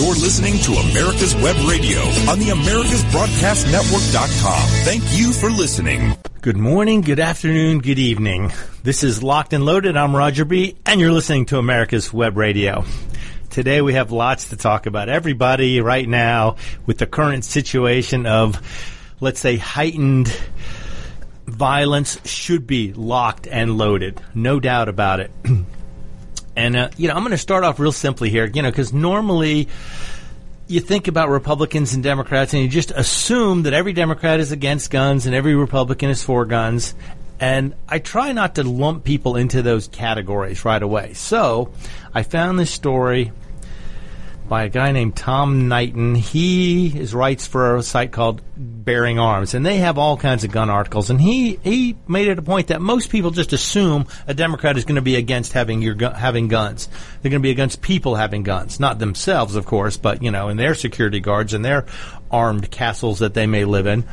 You're listening to America's Web Radio on the AmericasBroadcastNetwork.com. Thank you for listening. Good morning, good afternoon, good evening. This is Locked and Loaded. I'm Roger B., and you're listening to America's Web Radio. Today we have lots to talk about. Everybody right now with the current situation of, let's say, heightened violence should be locked and loaded. No doubt about it. and, uh, you know, I'm going to start off real simply here, you know, because normally you think about Republicans and Democrats and you just assume that every Democrat is against guns and every Republican is for guns. And I try not to lump people into those categories right away. So I found this story by a guy named Tom Knighton. He is writes for a site called Bearing Arms, and they have all kinds of gun articles. And he he made it a point that most people just assume a Democrat is going to be against having your gu- having guns. They're going to be against people having guns, not themselves, of course, but you know, in their security guards and their armed castles that they may live in.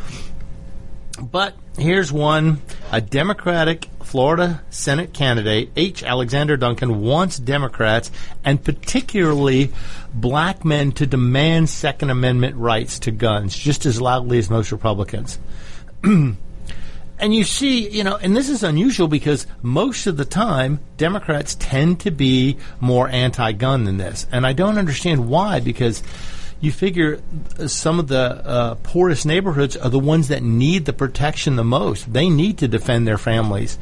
But here's one a Democratic Florida Senate candidate, H. Alexander Duncan, wants Democrats and particularly black men to demand Second Amendment rights to guns just as loudly as most Republicans. and you see, you know, and this is unusual because most of the time Democrats tend to be more anti gun than this. And I don't understand why because you figure some of the uh, poorest neighborhoods are the ones that need the protection the most. They need to defend their families.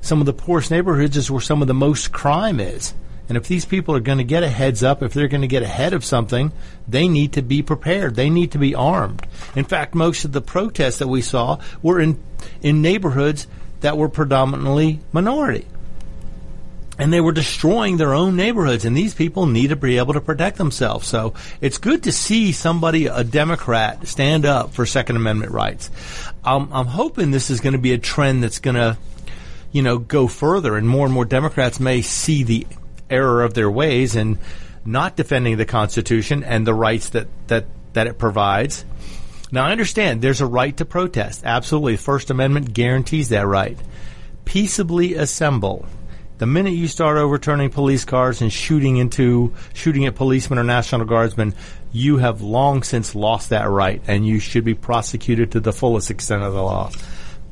Some of the poorest neighborhoods is where some of the most crime is. And if these people are going to get a heads up, if they're going to get ahead of something, they need to be prepared. They need to be armed. In fact, most of the protests that we saw were in in neighborhoods that were predominantly minority and they were destroying their own neighborhoods and these people need to be able to protect themselves. So it's good to see somebody a democrat stand up for second amendment rights. Um, i'm hoping this is going to be a trend that's going to you know go further and more and more democrats may see the error of their ways and not defending the constitution and the rights that that that it provides. Now i understand there's a right to protest. Absolutely. First amendment guarantees that right. Peaceably assemble the minute you start overturning police cars and shooting into shooting at policemen or national guardsmen, you have long since lost that right, and you should be prosecuted to the fullest extent of the law.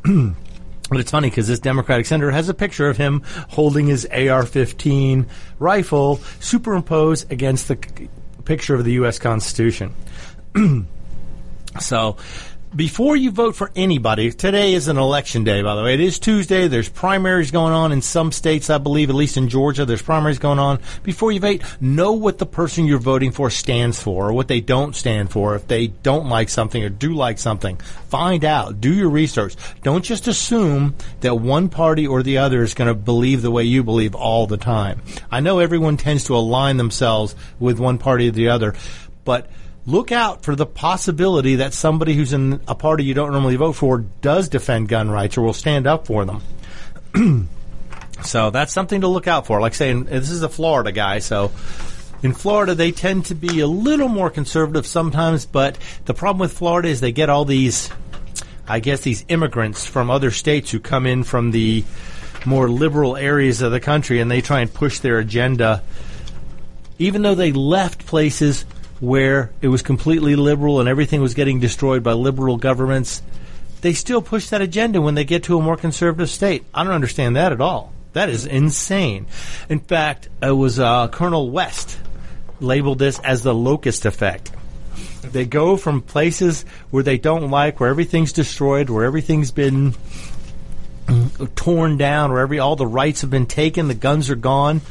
But it's funny because this Democratic senator has a picture of him holding his AR-15 rifle superimposed against the c- picture of the U.S. Constitution. so before you vote for anybody, today is an election day, by the way. It is Tuesday. There's primaries going on in some states, I believe, at least in Georgia. There's primaries going on. Before you vote, know what the person you're voting for stands for or what they don't stand for. If they don't like something or do like something, find out. Do your research. Don't just assume that one party or the other is going to believe the way you believe all the time. I know everyone tends to align themselves with one party or the other, but look out for the possibility that somebody who's in a party you don't normally vote for does defend gun rights or will stand up for them. so that's something to look out for. Like saying this is a Florida guy, so in Florida they tend to be a little more conservative sometimes, but the problem with Florida is they get all these I guess these immigrants from other states who come in from the more liberal areas of the country and they try and push their agenda even though they left places where it was completely liberal and everything was getting destroyed by liberal governments, they still push that agenda when they get to a more conservative state. I don't understand that at all. That is insane. In fact, it was uh, Colonel West labeled this as the locust effect. They go from places where they don't like, where everything's destroyed, where everything's been torn down, where every all the rights have been taken, the guns are gone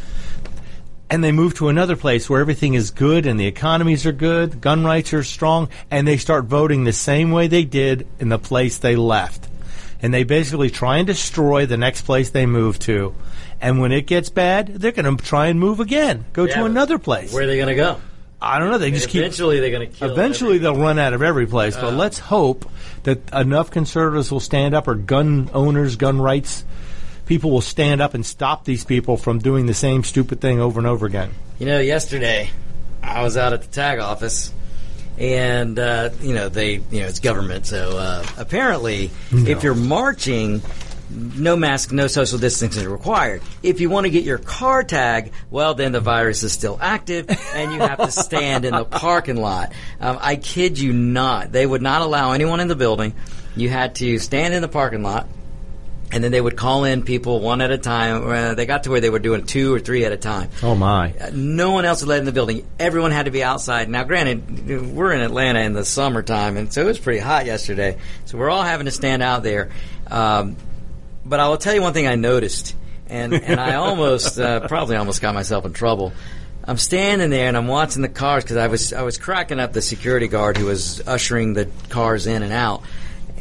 and they move to another place where everything is good and the economies are good, gun rights are strong, and they start voting the same way they did in the place they left. And they basically try and destroy the next place they move to. And when it gets bad, they're going to try and move again, go Yeah, to another place. Where are they going to go? I don't know. They just keep. Eventually, they're going to. Eventually, they'll run out of every place. But Uh. let's hope that enough conservatives will stand up, or gun owners, gun rights people will stand up and stop these people from doing the same stupid thing over and over again. You know, yesterday I was out at the tag office, and uh, you know they, you know, it's government, so uh, apparently, if you're marching no mask, no social distancing is required. If you want to get your car tag, well, then the virus is still active and you have to stand in the parking lot. Um, I kid you not. They would not allow anyone in the building. You had to stand in the parking lot. And then they would call in people one at a time. Uh, they got to where they were doing two or three at a time. Oh my! Uh, no one else was let in the building. Everyone had to be outside. Now, granted, we're in Atlanta in the summertime, and so it was pretty hot yesterday. So we're all having to stand out there. Um, but I will tell you one thing I noticed, and and I almost uh, probably almost got myself in trouble. I'm standing there and I'm watching the cars because I was I was cracking up the security guard who was ushering the cars in and out,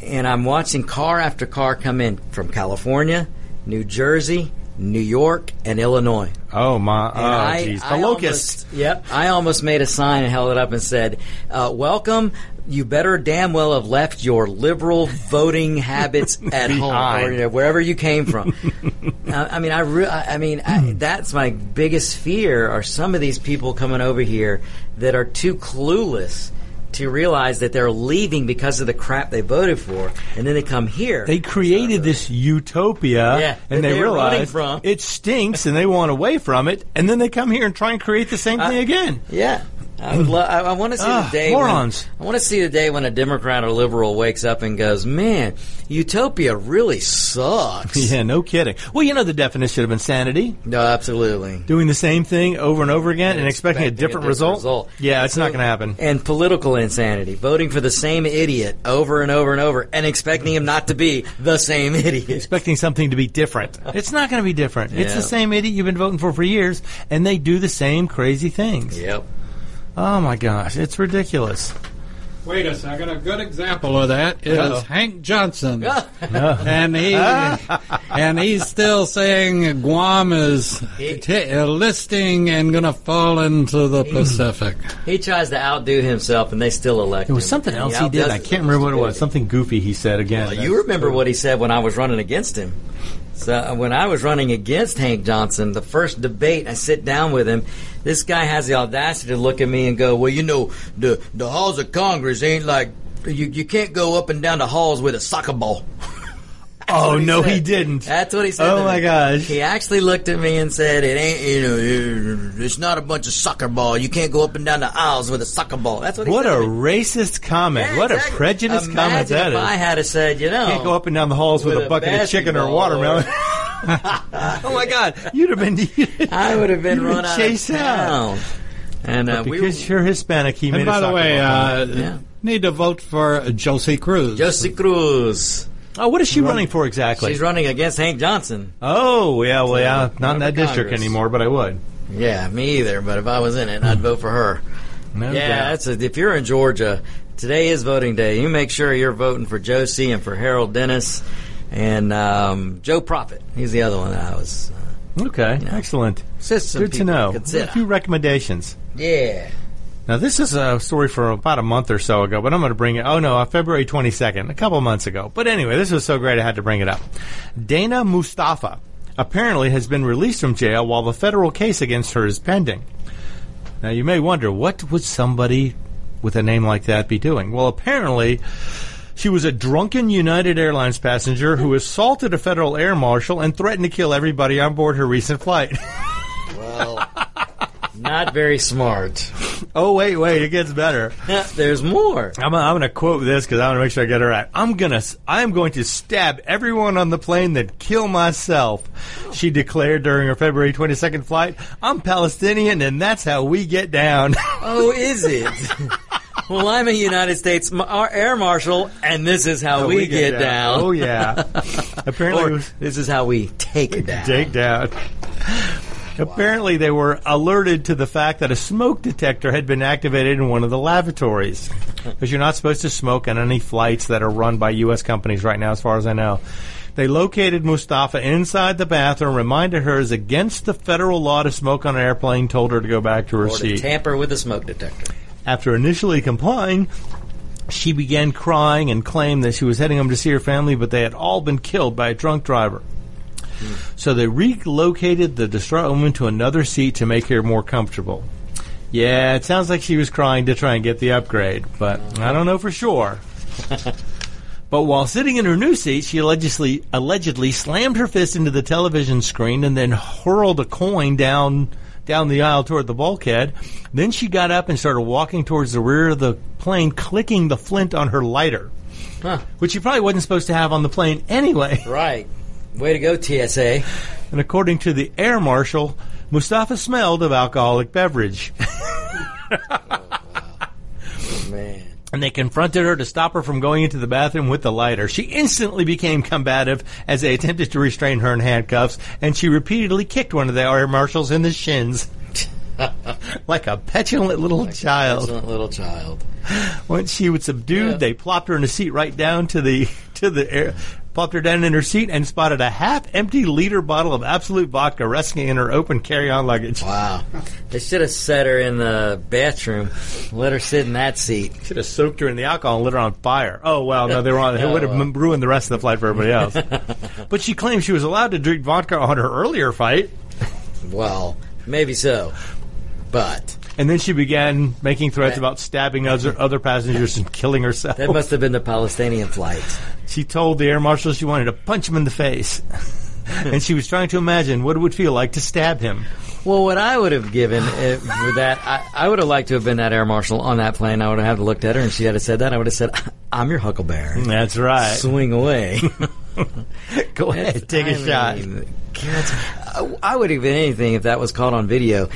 and I'm watching car after car come in from California, New Jersey, New York, and Illinois. Oh my! And Oh jeez, the I locust. almost- yep. I almost made a sign and held it up and said, uh, "Welcome. You better damn well have left your liberal voting habits at home or you know, wherever you came from." I, I mean, I, re- I I mean, I, that's my biggest fear. Are some of these people coming over here that are too clueless? To realize that they're leaving because of the crap they voted for, and then they come here. They created this utopia, Yeah, and they realize it stinks, and they want away from it, and then they come here and try and create the same uh, thing again. Yeah. I would love. I, I want to see Ah, the day. morons. When, I want to see the day when a Democrat or liberal wakes up and goes, "Man, utopia really sucks." Yeah, no kidding. Well, you know the definition of insanity: No, absolutely. doing the same thing over and over again and, expecting, a expecting different, result. result. Yeah, it's not going to happen. And political insanity, voting for the same idiot over and over and over, and expecting him not to be the same idiot. Expecting something to be different. It's not going to be different. It's the same idiot you've been voting for for years, and they do the same crazy things. Yep. Oh my gosh, it's ridiculous. Wait a second. A good example of that is Uh-oh. Hank Johnson, and he and he's still saying Guam is t- uh, listing and going to fall into the Pacific. He tries to outdo himself, and they still elect There was him. something And else he did. I can't remember what it was. Something goofy he said again. Well, you remember what he said when I was running against him. So uh, when I was running against Hank Johnson, the first debate, I sit down with him. This guy has the audacity to look at me and go, "Well, you know, the the halls of Congress ain't like you. You can't go up and down the halls with a soccer ball." Oh he no, said. he didn't. That's what he said. Oh, to my me. gosh. He actually looked at me and said, "It ain't you know, it's not a bunch of soccer ball. You can't go up and down the aisles with a soccer ball." That's what he said. What said. a to me. racist comment! Yeah, what exactly. a prejudiced Imagine comment that if is. I had said, you know, you Can't go up and down the halls with, with a a bucket of chicken or watermelon. or- oh my God, you'd have been. I would have been you'd run out chased of out. And uh, we because you're Hispanic, he made And a by the way, ball uh. Yeah. need to vote for Josie Cruz. Josie Cruz. Oh, what is she running for exactly? She's running against Hank Johnson. oh, yeah, well, yeah, not in that district anymore, but I would. Yeah, me either. But if I was in it, I'd vote for her. No yeah, doubt. that's a, if you're in Georgia, today is voting day. You make sure you're voting for Josie and for Harold Dennis and um, Joe Profit. He's the other one that I was. Uh, okay, excellent. just some Good to know. Consider. A few recommendations. Yeah. Now, this is a story from about a month or so ago, but I'm going to bring it. Oh no, uh, February 22nd, a couple months ago. But anyway, this was so great I had to bring it up. Dana Mustafa apparently has been released from jail while the federal case against her is pending. Now, you may wonder what would somebody with a name like that be doing? Well, apparently. She was a drunken United Airlines passenger who assaulted a federal air marshal and threatened to kill everybody on board her recent flight. Well, not very smart. oh, wait, wait, it gets better. There's more. I'm, I'm going to quote this because I want to make sure I get it right. I'm gonna, I am going to stab everyone on the plane that kill myself. She declared during her February 22nd flight. I'm Palestinian, and that's how we get down. Oh, is it? well, I'm a United States uh, Air Marshal, and this is how we, get, down. Oh yeah. Apparently, Or this is how we take it down. take down. Apparently, they were alerted to the fact that a smoke detector had been activated in one of the lavatories. Because you're not supposed to smoke on any flights that are run by U.S. companies right now, as far as I know. They located Mustafa inside the bathroom, reminded her it's against the federal law to smoke on an airplane, told her to go back to her Or to seat. tamper with a smoke detector. After initially complying, she began crying and claimed that she was heading home to see her family, but they had all been killed by a drunk driver. Hmm. So they relocated the distraught woman to another seat to make her more comfortable. Yeah, it sounds like she was crying to try and get the upgrade, but I don't know for sure. But while sitting in her new seat, she allegedly allegedly slammed her fist into the television screen and then hurled a coin down down the aisle toward the bulkhead. Then she got up and started walking towards the rear of the plane, clicking the flint on her lighter, Huh. which she probably wasn't supposed to have on the plane anyway. Right. Way to go, TSA. And according to the air marshal, Mustafa smelled of alcoholic beverage. Oh, man. and they confronted her to stop her from going into the bathroom with the lighter. She instantly became combative as they attempted to restrain her in handcuffs, and she repeatedly kicked one of the air marshals in the shins. like a petulant little child. Excellent little child. Once she was subdued, Yeah. they plopped her in a seat right down to the to the air, plopped her down in her seat, and spotted a half-empty liter bottle of Absolut vodka resting in her open carry-on luggage. Wow. They should have set her in the bathroom, let her sit in that seat. Should have soaked her in the alcohol and lit her on fire. Oh well, no, they were on. It would have well. ruined the rest of the flight for everybody else. but she claimed she was allowed to drink vodka on her earlier flight, Well, maybe so. But and then she began making threats about stabbing other other passengers and killing herself. that must have been the Palestinian flight. She told the air marshal she wanted to punch him in the face, and she was trying to imagine what it would feel like to stab him. Well, what I would have given eh, for that, I, I would have liked to have been that air marshal on that plane. I would have looked at her and she had said that. I would have said, "I'm your Huckleberry. That's right. Swing away." Go ahead, take a shot. mean, God, I- I would have been anything if that was caught on video.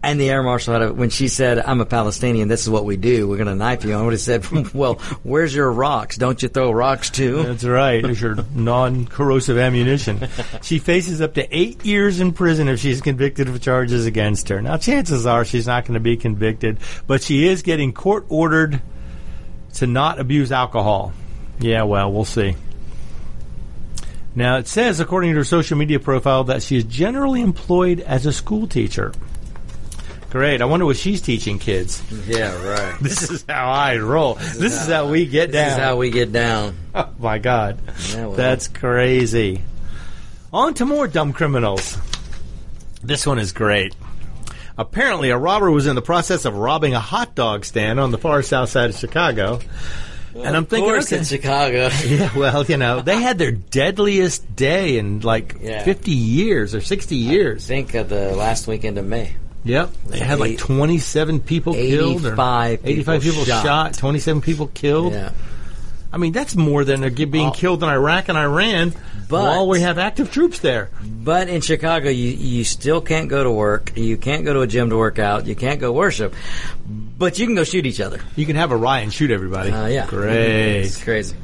And the air marshal had a, when she said, "I'm a Palestinian. This is what we do. We're going to knife you." I would have said, "Well, where's your rocks? Don't you throw rocks too?" That's right. There's your non-corrosive ammunition. She faces up to eight years in prison if she's convicted of charges against her. Now, chances are she's not going to be convicted, but she is getting court ordered to not abuse alcohol. Yeah, well, we'll see. Now, it says, according to her social media profile, that she is generally employed as a school teacher. Great. I wonder what she's teaching kids. Yeah, right. This is how I roll. This is how we get down. This is how we get down. Oh my God, Yeah, well. that's crazy. On to more dumb criminals. This one is great. Apparently, a robber was in the process of robbing a hot dog stand on the far south side of Chicago. and I'm Of thinking, course, okay, in Chicago. yeah, well, you know, they had their deadliest day in like Yeah. 50 years or 60 years. Think of the last weekend of May. Yep, they had like 27 people killed, or 85 people people shot. shot, 27 people killed. Yeah. I mean, that's more than are being killed in Iraq and Iran But- while we have active troops there. But in Chicago, you you still can't go to work. You can't go to a gym to work out. You can't go worship. But you can go shoot each other. You can have a riot and shoot everybody. Uh, yeah, Great. It's crazy.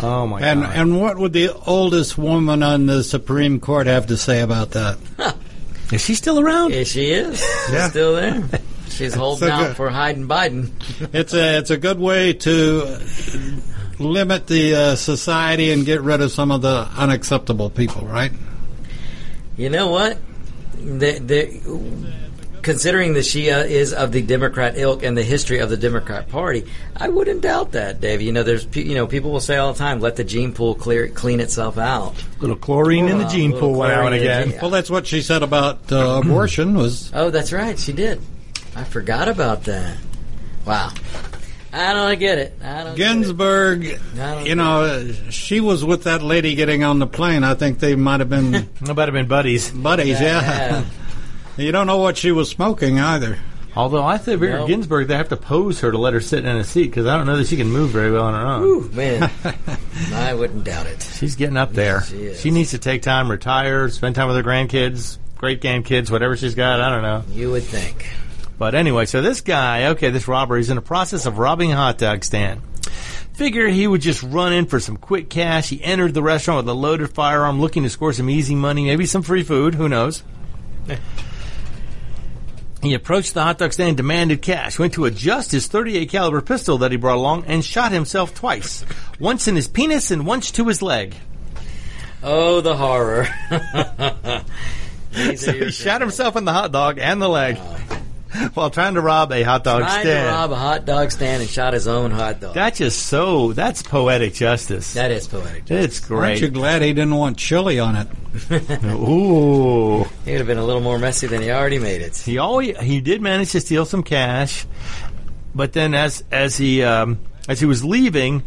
Oh, my And God. and what would the oldest woman on the Supreme Court have to say about that? Is she still around? Yeah, she is. Yeah. She's still there. She's holding So out good. for Hyden Biden. It's a it's a good way to limit the uh, society and get rid of some of the unacceptable people, right? You know what? The, the, considering the she uh, is of the Democrat ilk and the history of the Democrat Party, I wouldn't doubt that, Dave. You know, there's you know people will say all the time, "Let the gene pool clear clean itself out." A little chlorine in the gene pool now and chlorine again. gene- Well, that's what she said about uh, abortion. Was Oh, that's right, she did. I forgot about that. Wow. I don't get it. I don't. get it. Ginsburg? I don't You know, uh, she was with that lady getting on the plane. I think they might have been might have been buddies. buddies. Yeah. you don't know what she was smoking either. Although I think No. Ginsburg, they have to pose her to let her sit in a seat because I don't know that she can move very well on her own. Whew, man, I wouldn't doubt it. She's getting up there. She is. needs to take time, retire, spend time with her grandkids, great grandkids, whatever she's got. I don't know. You would think. But anyway, so this guy, okay, this robber, he's in the process of robbing a hot dog stand. Figure he would just run in for some quick cash. He entered the restaurant with a loaded firearm, looking to score some easy money, maybe some free food. Who knows? He approached the hot dog stand, demanded cash, went to adjust his 38 caliber pistol that he brought along, and shot himself twice. Once in his penis and once to his leg. Oh, the horror. So he shot himself in the hot dog and the leg uh. while trying to rob a hot dog Tried to stand. rob a hot dog stand and shot his own hot dog. That's just so. That's poetic justice. that is poetic. it's great. Aren't you great. glad he didn't want chili on it? Ooh, He would have been a little more messy than he already made it. he always he did manage to steal some cash, but then as as he um, as he was leaving,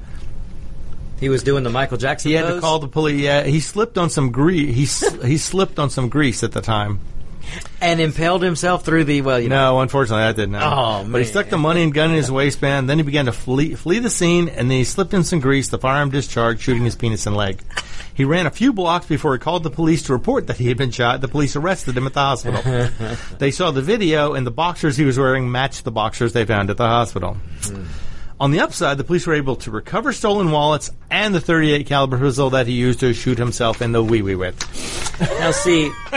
He was doing the Michael Jackson. He had to call the police. Yeah, he slipped on some grease. He he slipped on some grease at the time. and impaled himself through the well. You know, No, unfortunately, that didn't happen. Oh, But he stuck the money and gun in his waistband. Then he began to flee, flee the scene, and then he slipped in some grease. The firearm discharged, shooting his penis and leg. He ran a few blocks before he called the police to report that he had been shot. The police arrested him at the hospital. they saw the video, and the boxers he was wearing matched the boxers they found at the hospital. Hmm. On the upside, the police were able to recover stolen wallets and the 38 caliber pistol that he used to shoot himself in the wee wee with. now see,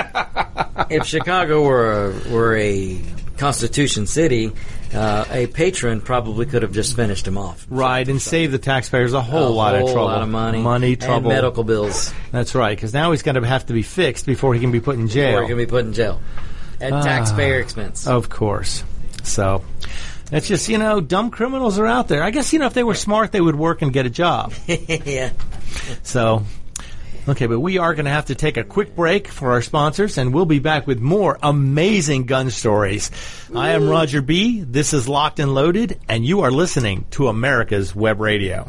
if Chicago were a, were a Constitution city, uh, a patron probably could have just finished him off. Right, and save the taxpayers a whole lot of trouble. A whole lot of money, money, and trouble, medical bills. That's right, because now he's going to have to be fixed before he can be put in jail. he can be put in jail at Ah. taxpayer expense. Of course. So it's just you know, dumb criminals are out there. I guess you know if they were smart, they would work and get a job. yeah. So. Okay, but we are going to have to take a quick break for our sponsors, and we'll be back with more amazing gun stories. I am Roger B. This is Locked and Loaded, and you are listening to America's Web Radio.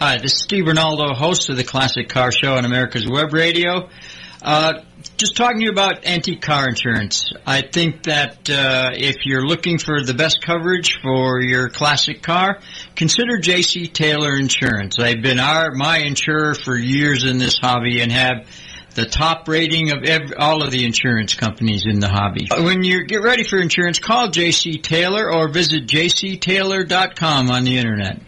Hi, this is Steve Ronaldo, host of the Classic Car Show on America's Web Radio. Uh, just talking to you about antique car insurance. I think that uh, if you're looking for the best coverage for your classic car, consider J.C. Taylor Insurance. They've been our my insurer for years in this hobby and have the top rating of every, all of the insurance companies in the hobby. When you get ready for insurance, call J.C. Taylor or visit jctaylor.com on the internet.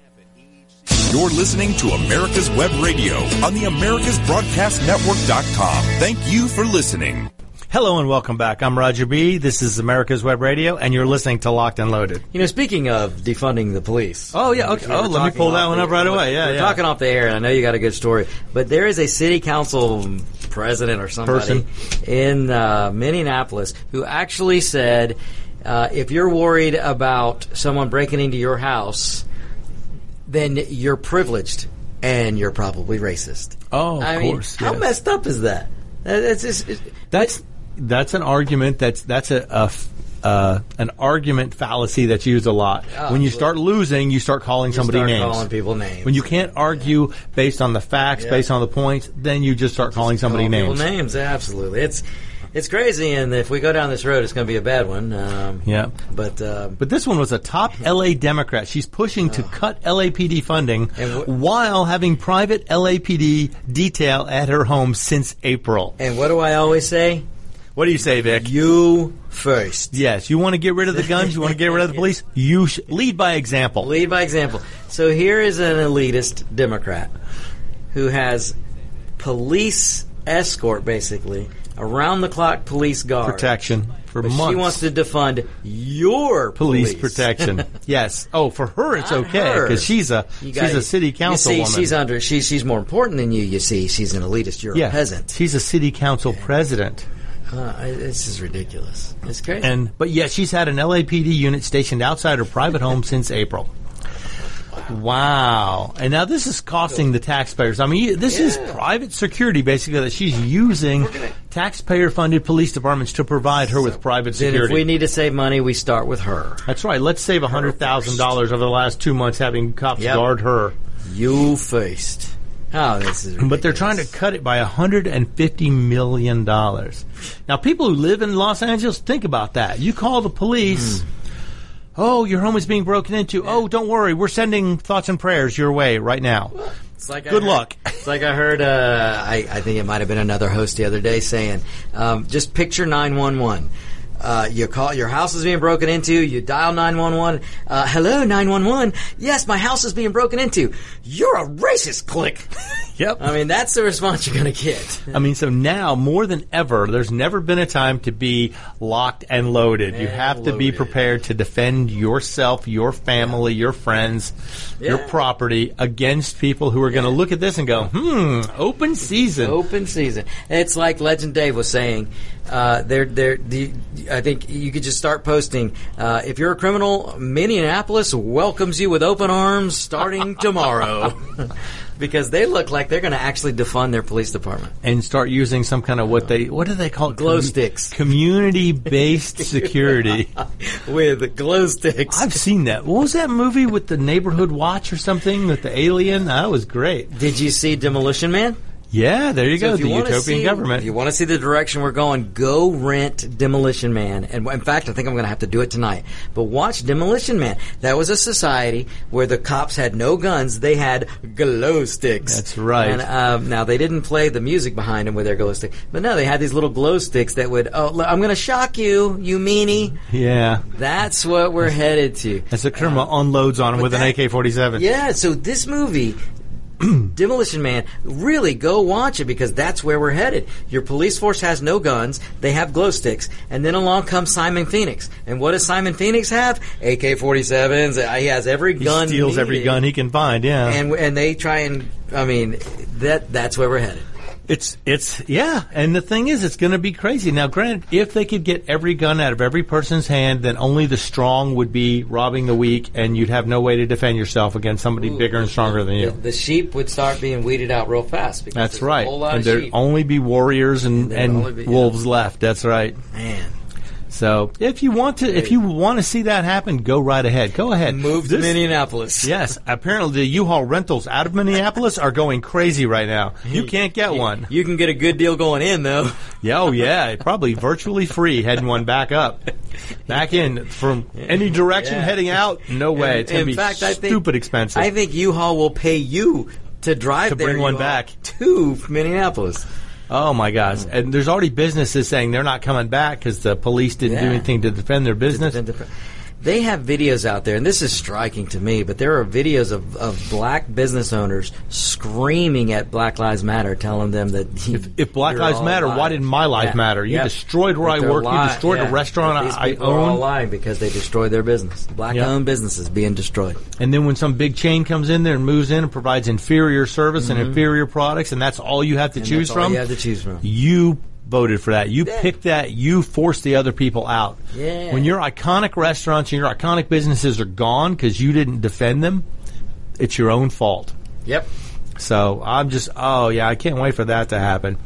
You're listening to America's Web Radio on the AmericasBroadcastNetwork.com. Thank you for listening. Hello and welcome back. I'm Roger B. This is America's Web Radio, and you're listening to Locked and Loaded. You know, speaking of defunding the police. Oh, yeah, okay. Oh, let me pull that one the- up right away. Yeah, we're yeah. talking off the air, and I know you got a good story, but there is a city council president or somebody Person. in uh, Minneapolis who actually said, uh, if you're worried about someone breaking into your house, then you're privileged and you're probably racist. Oh, of I mean, course, how messed up is that? That- That's just, it- That's that's an argument. That's that's a, a f- uh, an argument fallacy that's used a lot. when you start losing, you start calling somebody start names. calling people names. When you can't argue based on the facts, based on the points, then you just start calling somebody Call people names. names, absolutely. It's it's crazy, and if we go down this road, it's going to be a bad one. Um, Yeah. but um, But this one was a top LA Democrat. She's pushing to cut LAPD funding wh- while having private LAPD detail at her home since April. and what do I always say? What do you say, Vic? You first. Yes, you want to get rid of the guns, you want to get rid of the police, you sh- lead by example. Lead by example. So here is an elitist Democrat who has police escort, basically around the clock police guard protection for But months. she wants to defund your police, police, protection. yes. Oh, for her it's Not okay because she's a You she's a city council. You see, she's under. She's she's more important than you. You see, she's an elitist. You're yeah, a peasant. She's a city council president. Uh, this is ridiculous. It's crazy. And but yet she's had an LAPD unit stationed outside her private home since April. Wow. And now this is costing the taxpayers. I mean, this is private security basically that she's using taxpayer funded police departments to provide her with private Then security. if we need to save money, we start with her. That's right. Let's save $100,000 over the last two months having cops Yep. guard her. You first. Oh, this is. But they're trying to cut it by $150 million. Now, people who live in Los Angeles, think about that. You call the police. Hmm. Oh, your home is being broken into. Oh, don't worry. We're sending thoughts and prayers your way right now. It's like I Good heard- luck. It's like I heard. Uh, I, I think it might have been another host the other day saying, um, "Just picture nine one one." Uh, you call your house is being broken into. You dial nine one one. Hello, nine one one. Yes, my house is being broken into. You're a racist. Click. Yep. I mean, that's the response you're going to get. I mean, so now more than ever, there's never been a time to be locked and loaded. you And have to be prepared to defend yourself, your family, your friends, your property against people who are going to look at this and go, hmm, open season. Open season. It's like Legend Dave was saying. Uh, they're, they're, the, I think you could just start posting. Uh, if you're a criminal, Minneapolis welcomes you with open arms starting tomorrow. because they look like they're going to actually defund their police department. and start using some kind of what they what do they call it? Glow sticks. Community based security. With glow sticks. I've seen that. What was that movie with the neighborhood watch or something with the alien? That was great. Did you see Demolition Man? Yeah, there you So go. you The utopian see- government. If you want to see the direction we're going, go rent Demolition Man. And in fact, I think I'm going to have to do it tonight. But watch Demolition Man. That was a society where the cops had no guns; they had glow sticks. That's right. And um, now they didn't play the music behind them with their glow stick, but no, they had these little glow sticks that would. Oh, look, I'm going to shock you, you meanie. yeah. That's what we're headed to. As the criminal unloads on him with that- an AK 47. Yeah, so this movie, Demolition Man, really go watch it because that's where we're headed. Your police force has no guns, they have glow sticks, and then along comes Simon Phoenix. And what does Simon Phoenix have? AK 47s, uh, he has every gun. He gun. steals every gun he can find, yeah. And, and they try and, I mean, that that's where we're headed. It's it's yeah, and the thing is, it's going to be crazy. Now, granted, if they could get every gun out of every person's hand, then only the strong would be robbing the weak, and you'd have no way to defend yourself against somebody bigger and stronger than you. the sheep would start being weeded out real fast. Because That's right, and there'd sheep. only be warriors and, and only be- yeah. wolves left. That's right. Man. So, if you want to, if you want to see that happen, go right ahead. Go ahead. Move to Minneapolis. Yes, apparently the U-Haul rentals out of Minneapolis are going crazy right now. You can't get one. You can get a good deal going in, though. Yeah, oh yeah, probably virtually free heading one back up, back in from any direction Yeah. heading out. No way, it's gonna in be fact, I think, stupid expensive. I think U-Haul will pay you to drive To bring one U-Haul back. to Minneapolis. Oh my gosh, and there's already businesses saying they're not coming back because the police didn't do anything to defend their business. They have videos out there, and this is striking to me, but there are videos of, of black business owners screaming at Black Lives Matter, telling them that If, if Black Lives Matter, why didn't my life Yeah. matter? You Yeah. destroyed where That I work. You destroyed Yeah. a restaurant these I, I people are all own. lying because they destroyed their business. Black-owned businesses being destroyed. And then when some big chain comes in there and moves in and provides inferior service and mm-hmm. inferior products, and that's all you have to And choose that's all from, you have to choose from. you voted for that. You Yeah. picked that. You forced the other people out. Yeah. When your iconic restaurants and your iconic businesses are gone because you didn't defend them, it's your own fault. Yep. So I'm just, oh yeah, I can't wait for that to happen.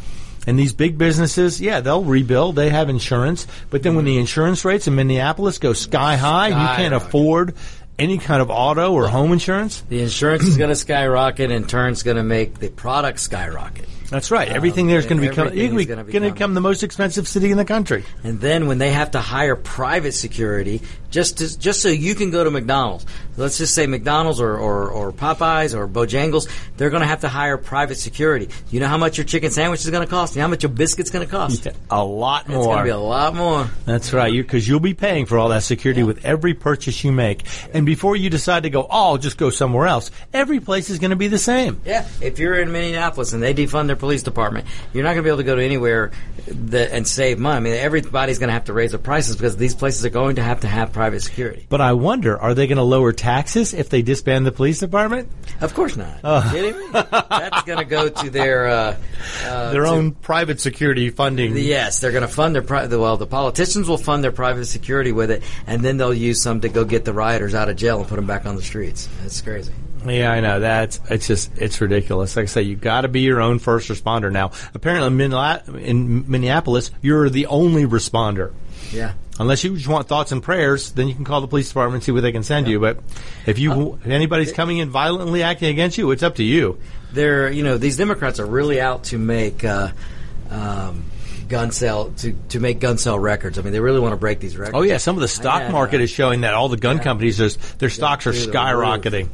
And these big businesses, yeah, they'll rebuild. They have insurance, but then when the insurance rates in Minneapolis go sky high, you can't Skyrocket. afford any kind of auto or home insurance. The insurance is going to skyrocket, and turn's going to make the product skyrocket. That's right. Everything there's going to become, it's gonna become- the most expensive city in the country. And then when they have to hire private security just to, just so you can go to McDonald's, let's just say McDonald's or, or, or Popeyes or Bojangles, they're going to have to hire private security. You know how much your chicken sandwich is going to cost? You know how much your biscuit's going to cost? A lot It's going to be a lot more. That's right, because you'll be paying for all that security with every purchase you make. And before you decide to go, oh, I'll just go somewhere else, every place is going to be the same. Yeah, if you're in Minneapolis and they defund their their police department. You're not going to be able to go to anywhere that, and save money. I mean, everybody's going to have to raise their prices because these places are going to have to have private security. But I wonder, are they going to lower taxes if they disband the police department? Of course not. Are you kidding me? That's going to go to their uh, uh, Their to- own private security funding. Yes, they're going to fund their pri- well. The politicians will fund their private security with it, and then they'll use some to go get the rioters out of jail and put them back on the streets. That's crazy. Yeah, I know. That's it's just it's ridiculous. Like I say, you got to be your own first responder now. Apparently, in in Minneapolis, you're the only responder. Yeah. Unless you just want thoughts and prayers, then you can call the police department and see what they can send you. But if you if anybody's coming in violently acting against you, it's up to you. they're you know these Democrats are really out to make uh, um, gun sale to to make gun sale records. I mean, they really want to break these records. Oh yeah, some of the stock had, market uh, is showing that all the gun companies, their stocks are skyrocketing.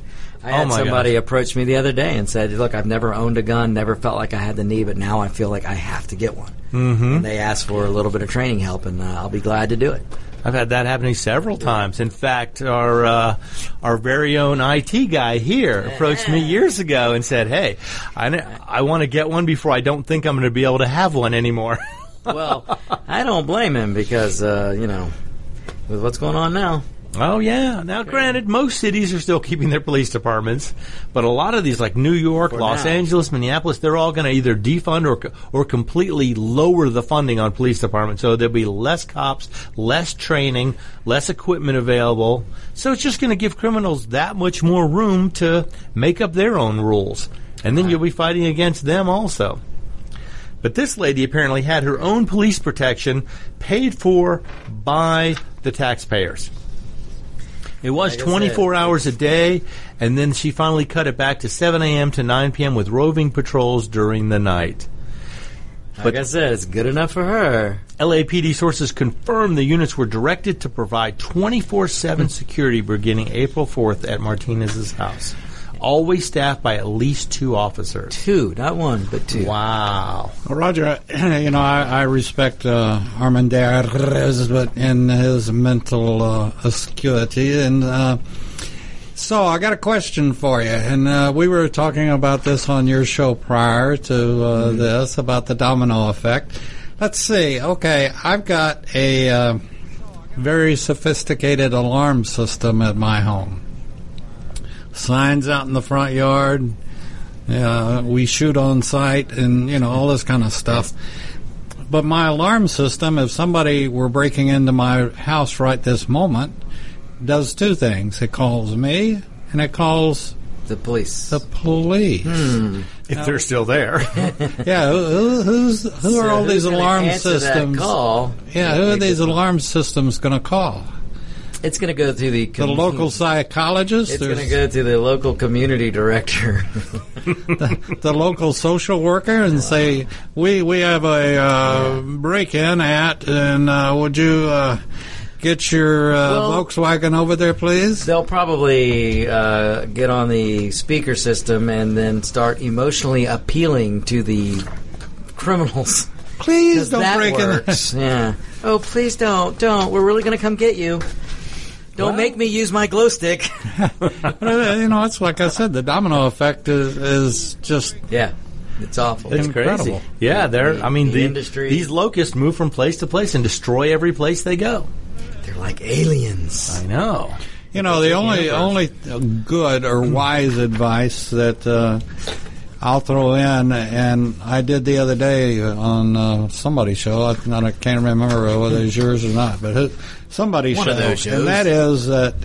I oh had my somebody God. approach me the other day and said, "Look, I've never owned a gun, never felt like I had the need, but now I feel like I have to get one." Mm-hmm. And they asked for a little bit of training help, and uh, I'll be glad to do it. I've had that happening several times. In fact, our uh, our very own IT guy here approached me years ago and said, "Hey, I I want to get one before I don't think I'm going to be able to have one anymore." Well, I don't blame him because uh, you know with what's going on now. Oh yeah. Now, granted, most cities are still keeping their police departments, but a lot of these, like New York, Los now. Angeles, Minneapolis, they're all going to either defund or or completely lower the funding on police departments. So there'll be less cops, less training, less equipment available. So it's just going to give criminals that much more room to make up their own rules, and then you'll be fighting against them also. But this lady apparently had her own police protection paid for by the taxpayers. It was Like 24 said, hours a day, and then she finally cut it back to 7 a.m. to 9 p.m. with roving patrols during the night. Like I said, it's good enough for her. LAPD sources confirmed the units were directed to provide 24 7 security beginning April 4th at Martinez's house. Always staffed by at least two officers. Two, not one, but two. Wow. Well, Roger, you know, I, I respect uh, Armendariz, but in his mental uh, acuity. And uh, so I got a question for you. And uh, we were talking about this on your show prior to uh, this, about the domino effect. Let's see. Okay, I've got a uh, very sophisticated alarm system at my home. Signs out in the front yard. Uh, we shoot on site and, you know, all this kind of stuff. But my alarm system, if somebody were breaking into my house right this moment, does two things. It calls me and it calls The police. the police. If they're still there. Yeah, who, who- who's, who So are all who's these gonna alarm answer that systems? call? Yeah, who are these alarm systems going to call? It's going to go to the The local psychologist? It's going to go to the local community director. the local social worker and say, "We we have a uh, break-in at, and uh, would you uh, get your uh, Well- Volkswagen over there, please?" They'll probably uh, get on the speaker system and then start emotionally appealing to the criminals. Please don't break works. yeah. Oh, please don't, don't. We're really going to come get you. Don't make me use my glow stick. You know, it's like I said, the domino effect is, is just yeah, it's awful. It's Incredible. crazy. Yeah, they're. I mean, The the, industry- These locusts move from place to place and destroy every place they go. They're like aliens. I know. You know, the only only good or wise advice that uh, I'll throw in, and I did the other day on uh, somebody's show. I, I can't remember whether it was yours or not, but it, somebody's One show, of those shows. and that is that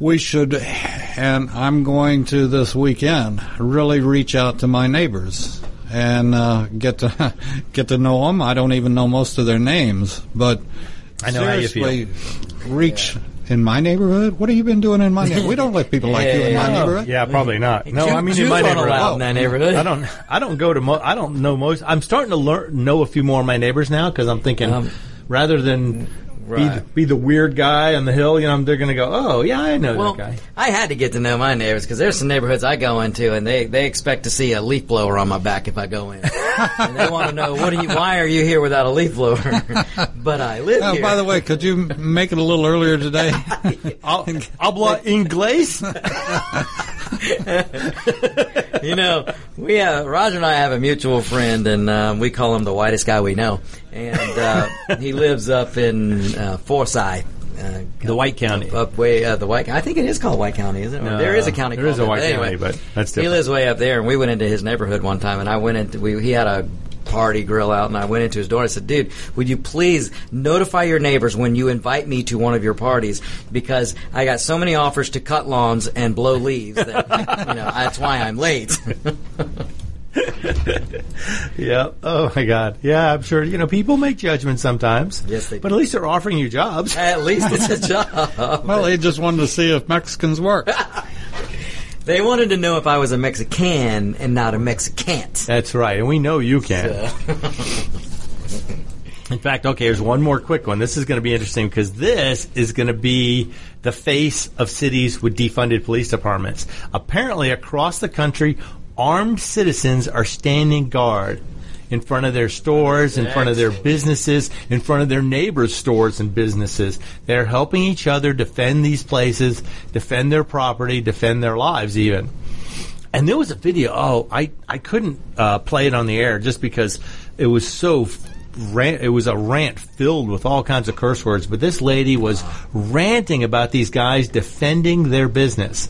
we should, and I'm going to this weekend really reach out to my neighbors and uh, get to get to know them. I don't even know most of their names, but I know how you feel. seriously, reach in my neighborhood. What have you been doing in my neighborhood? We don't let people like you in my Yeah. neighborhood. Yeah, probably not. No, Jew- I mean Jews in my neighborhood. allowed in that neighborhood. I don't. I don't go to. Mo- I don't know most. I'm starting to learn know a few more of my neighbors now because I'm thinking Um, rather than be, the, be the weird guy on the hill, you know, they're going to go. Oh, yeah, I know Well, that guy. I had to get to know my neighbors because there's some neighborhoods I go into, and they, they expect to see a leaf blower on my back if I go in, and they want to know what are you, why are you here without a leaf blower? but I live Oh, here. by the way, could you make it a little earlier today? Habla inglés? you know, we uh, Roger and I have a mutual friend, and um, we call him the whitest guy we know. And uh, he lives up in uh, Forsyth. Uh, The White County. up, up way uh, the White. I think it is called White County, isn't it? No, there is a county. there called is a. White anyway, County, but that's different. he lives way up there, and we went into his neighborhood one time, and I went into we he had a party grill out, and I went into his door. and I said, "Dude, would you please notify your neighbors when you invite me to one of your parties because I got so many offers to cut lawns and blow leaves that you know that's why I'm late." Yeah. Oh my God. Yeah, I'm sure. You know, people make judgments sometimes. Yes, they But do. at least they're offering you jobs. At least it's a job. Well, they just wanted to see if Mexicans work. They wanted to know if I was a Mexican and not a Mexicant. That's right, and we know you can. In fact, okay, here's one more quick one. This is going to be interesting because this is going to be the face of cities with defunded police departments. Apparently, across the country, armed citizens are standing guard in front of their stores, in front of their businesses, in front of their neighbors' stores and businesses. They're helping each other defend these places, defend their property, defend their lives, even. And there was a video. Oh, I I couldn't uh, play it on the air just because it was so. Rant, it was a rant filled with all kinds of curse words, but this lady was ranting about these guys defending their business.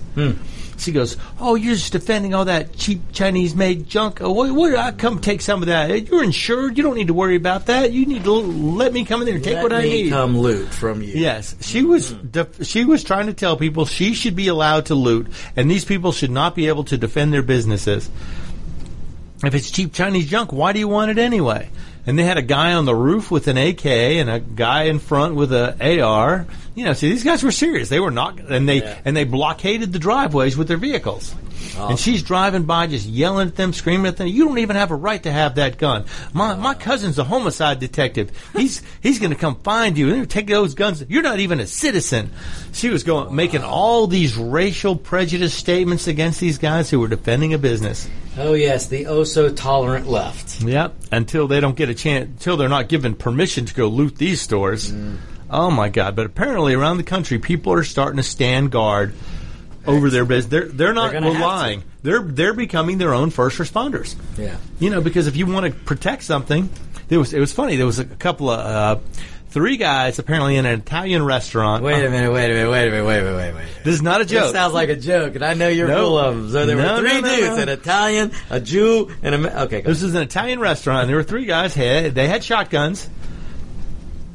She goes, "Oh, you're just defending all that cheap Chinese-made junk. Oh, what, what, I come take some of that. Uh, you're insured. You don't need to worry about that. You need to l- let me come in there and take Let what I me need." come loot from you. Yes, she was. Mm-hmm. Def- she was trying to tell people she should be allowed to loot, and these people should not be able to defend their businesses. If it's cheap Chinese junk, why do you want it anyway? And they had a guy on the roof with an AK and a guy in front with a AR. You know, see, these guys were serious. They were not, and they Yeah. and they blockaded the driveways with their vehicles. And she's driving by, just yelling at them, screaming at them. You don't even have a right to have that gun. My my cousin's a homicide detective. He's he's going to come find you and take those guns. You're not even a citizen. She was going making all these racial prejudice statements against these guys who were defending a business. Oh yes, the oh so tolerant left. Yep. Until they don't get a chance, until they're not given permission to go loot these stores. Mm. Oh my God! But apparently, around the country, people are starting to stand guard over their business. They're they're not They're relying. They're they're becoming their own first responders. Yeah. You know, because if you want to protect something, there was it was funny. There was a couple of uh, three guys apparently in an Italian restaurant. Wait a minute, wait a minute, wait a minute, wait a minute, wait a minute. This is not a This joke. sounds like a joke, and I know you're No. full of them. So there No, were three no, dudes: an Italian, a Jew, and a okay. This is an Italian restaurant. There were three guys. Had they had shotguns,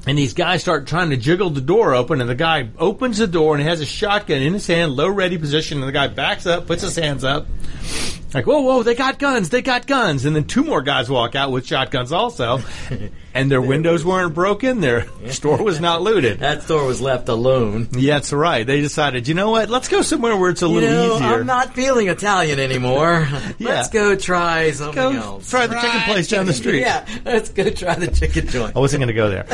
and these guys start trying to jiggle the door open. And the guy opens the door and he has a shotgun in his hand, low ready position. And the guy backs up, puts his hands up, like whoa, whoa, they got guns, they got guns. And then two more guys walk out with shotguns also, and their windows weren't broken. Their store was not looted. That store was left alone. Yeah, that's right. They decided, you know what? Let's go somewhere where it's a You little know, easier. I'm not feeling Italian anymore. Let's go try something go else. try the chicken place down the street. Yeah, let's go try the chicken joint. I wasn't going to go there.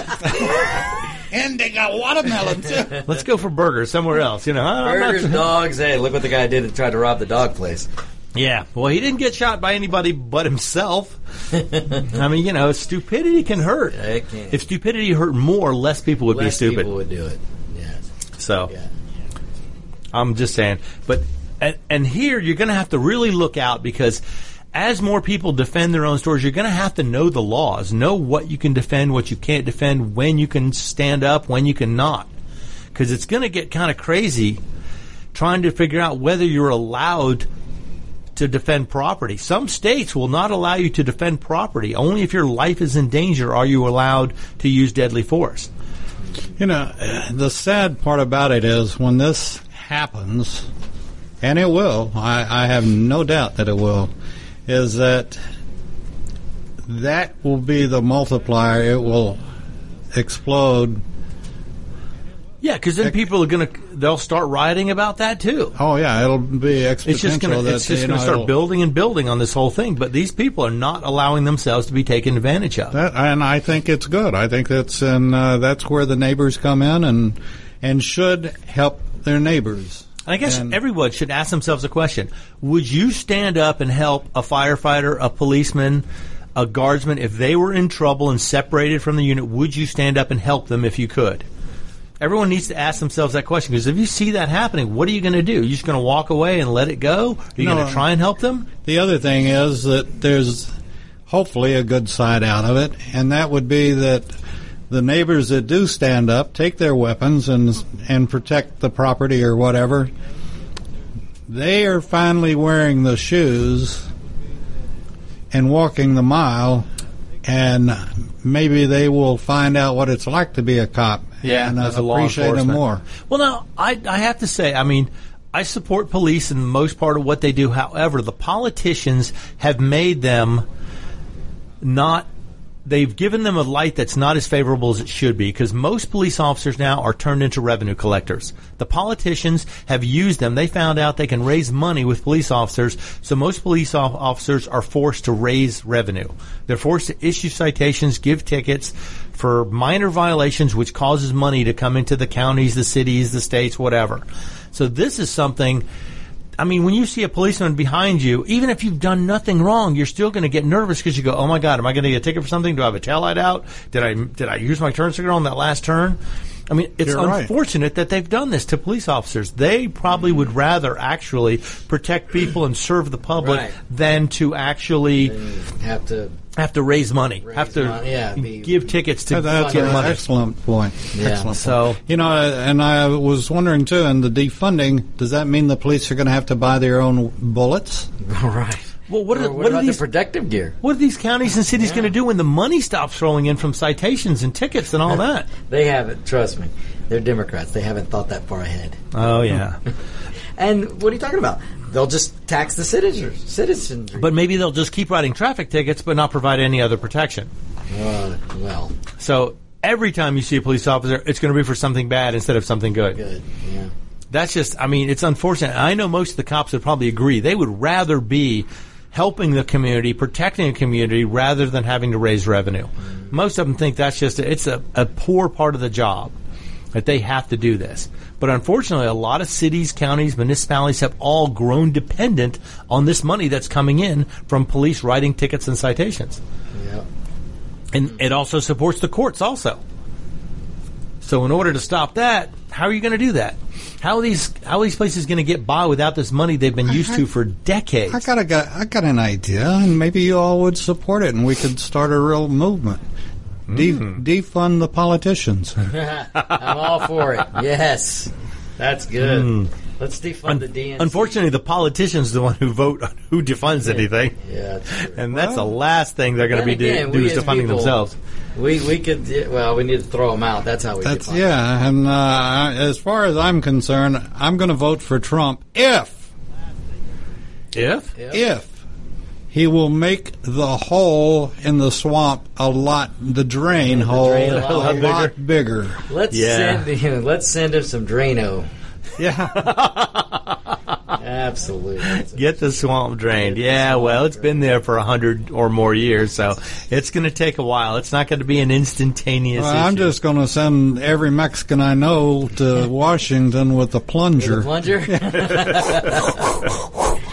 and they got watermelon too. Let's go for burgers somewhere else. You know, I'm not- Burgers, dogs. Hey, look what the guy did to tried to rob the dog place. Yeah, well, he didn't get shot by anybody but himself. I mean, you know, stupidity can hurt. It can. If stupidity hurt more, less people would Less be stupid. people would do it. Yes. so Yeah. I'm just saying. But and, and here you're going to have to really look out because as more people defend their own stores, you're going to have to know the laws, know what you can defend, what you can't defend, when you can stand up, when you can not, because it's going to get kind of crazy trying to figure out whether you're allowed to defend property. Some states will not allow you to defend property. Only if your life is in danger are you allowed to use deadly force. You know, the sad part about it is when this happens, and it will, I, I have no doubt that it will, is that that will be the multiplier. It will explode. Yeah, because then people are going to they'll start rioting about that too. Oh yeah, it'll be exponential. It's just going to that, it's just you know, start building and building on this whole thing. But these people are not allowing themselves to be taken advantage of. That, and I think it's good. I think that's and uh, that's where the neighbors come in and and should help their neighbors. I guess And- everyone should ask themselves a question: Would you stand up and help a firefighter, a policeman, a guardsman if they were in trouble and separated from the unit? Would you stand up and help them if you could? Everyone needs to ask themselves that question because if you see that happening, what are you going to do? You're just going to walk away and let it go? Are you No, going to try and help them? The other thing is that there's hopefully a good side out of it, and that would be that the neighbors that do stand up take their weapons and and protect the property or whatever. They are finally wearing the shoes and walking the mile, and maybe they will find out what it's like to be a cop. And uh, as a law appreciate them more. Well, now I I have to say, I mean. I support police in most part of what they do. However, the politicians have made them not they've given them a light that's not as favorable as it should be because most police officers now are turned into revenue collectors. The politicians have used them. They found out they can raise money with police officers, so most police officers are forced to raise revenue. They're forced to issue citations, give tickets for minor violations, which causes money to come into the counties, the cities, the states, whatever. So this is something I mean, when you see a policeman behind you, even if you've done nothing wrong, you're still going to get nervous because you go, "Oh my God, am I going to get a ticket for something? Do I have a taillight out? Did I did I use my turn signal on that last turn?" I mean, it's You're right. unfortunate that they've done this to police officers. They probably would rather actually protect people and serve the public Right. than to actually have to have to raise money, Raise have to money, yeah, be- give tickets to That's get an money. excellent point. Yeah. Excellent. So- point. you know, and I was wondering too, in the defunding, does that mean the police are going to have to buy their own bullets? all right. Well, what are, what, what are about these the protective gear? What are these counties and cities going to do when the money stops rolling in from citations and tickets and all that? They haven't. Trust me, they're Democrats. They haven't thought that far ahead. Oh yeah, And what are you talking about? They'll just tax the citizens. Citizens. but maybe they'll just keep writing traffic tickets, but not provide any other protection. Uh, well, So every time you see a police officer, it's going to be for something bad instead of something good. good. Yeah. That's just, I mean, it's unfortunate. I know most of the cops would probably agree. They would rather be helping the community, protecting the community, rather than having to raise revenue. Most of them think that's just, a, it's a, a poor part of the job that they have to do this. But unfortunately, a lot of cities, counties, municipalities have all grown dependent on this money that's coming in from police writing tickets and citations. Yeah. And it also supports the courts also. So in order to stop that, how are you going to do that? How are these how are these places going to get by without this money they've been used to for decades? I got a gu- I got an idea, and maybe you all would support it, and we could start a real movement. De- hmm. defund the politicians. I'm all for it. Yes, that's good. Hmm. Let's defund the DNC. Unfortunately, the politicians are the one who vote on who defunds anything, yeah. that's and that's the last thing they're going to Then be again, do, do is as defunding people- themselves. We we could well we need to throw them out. That's how we. That's defund. yeah, and uh, as far as I'm concerned, I'm going to vote for Trump if If Yep. if he will make the hole in the swamp a lot, the drain the hole drain a a lot lot, bigger. Let's Yeah. send him. Let's send him some Drano. Yeah, Absolutely. get the swamp drained, Get yeah. swamp Well, it's been there for a hundred or more years, so it's going to take a while. It's not going to be an instantaneous. Well, I'm just going to send every Mexican I know to Washington with a The plunger. plunger.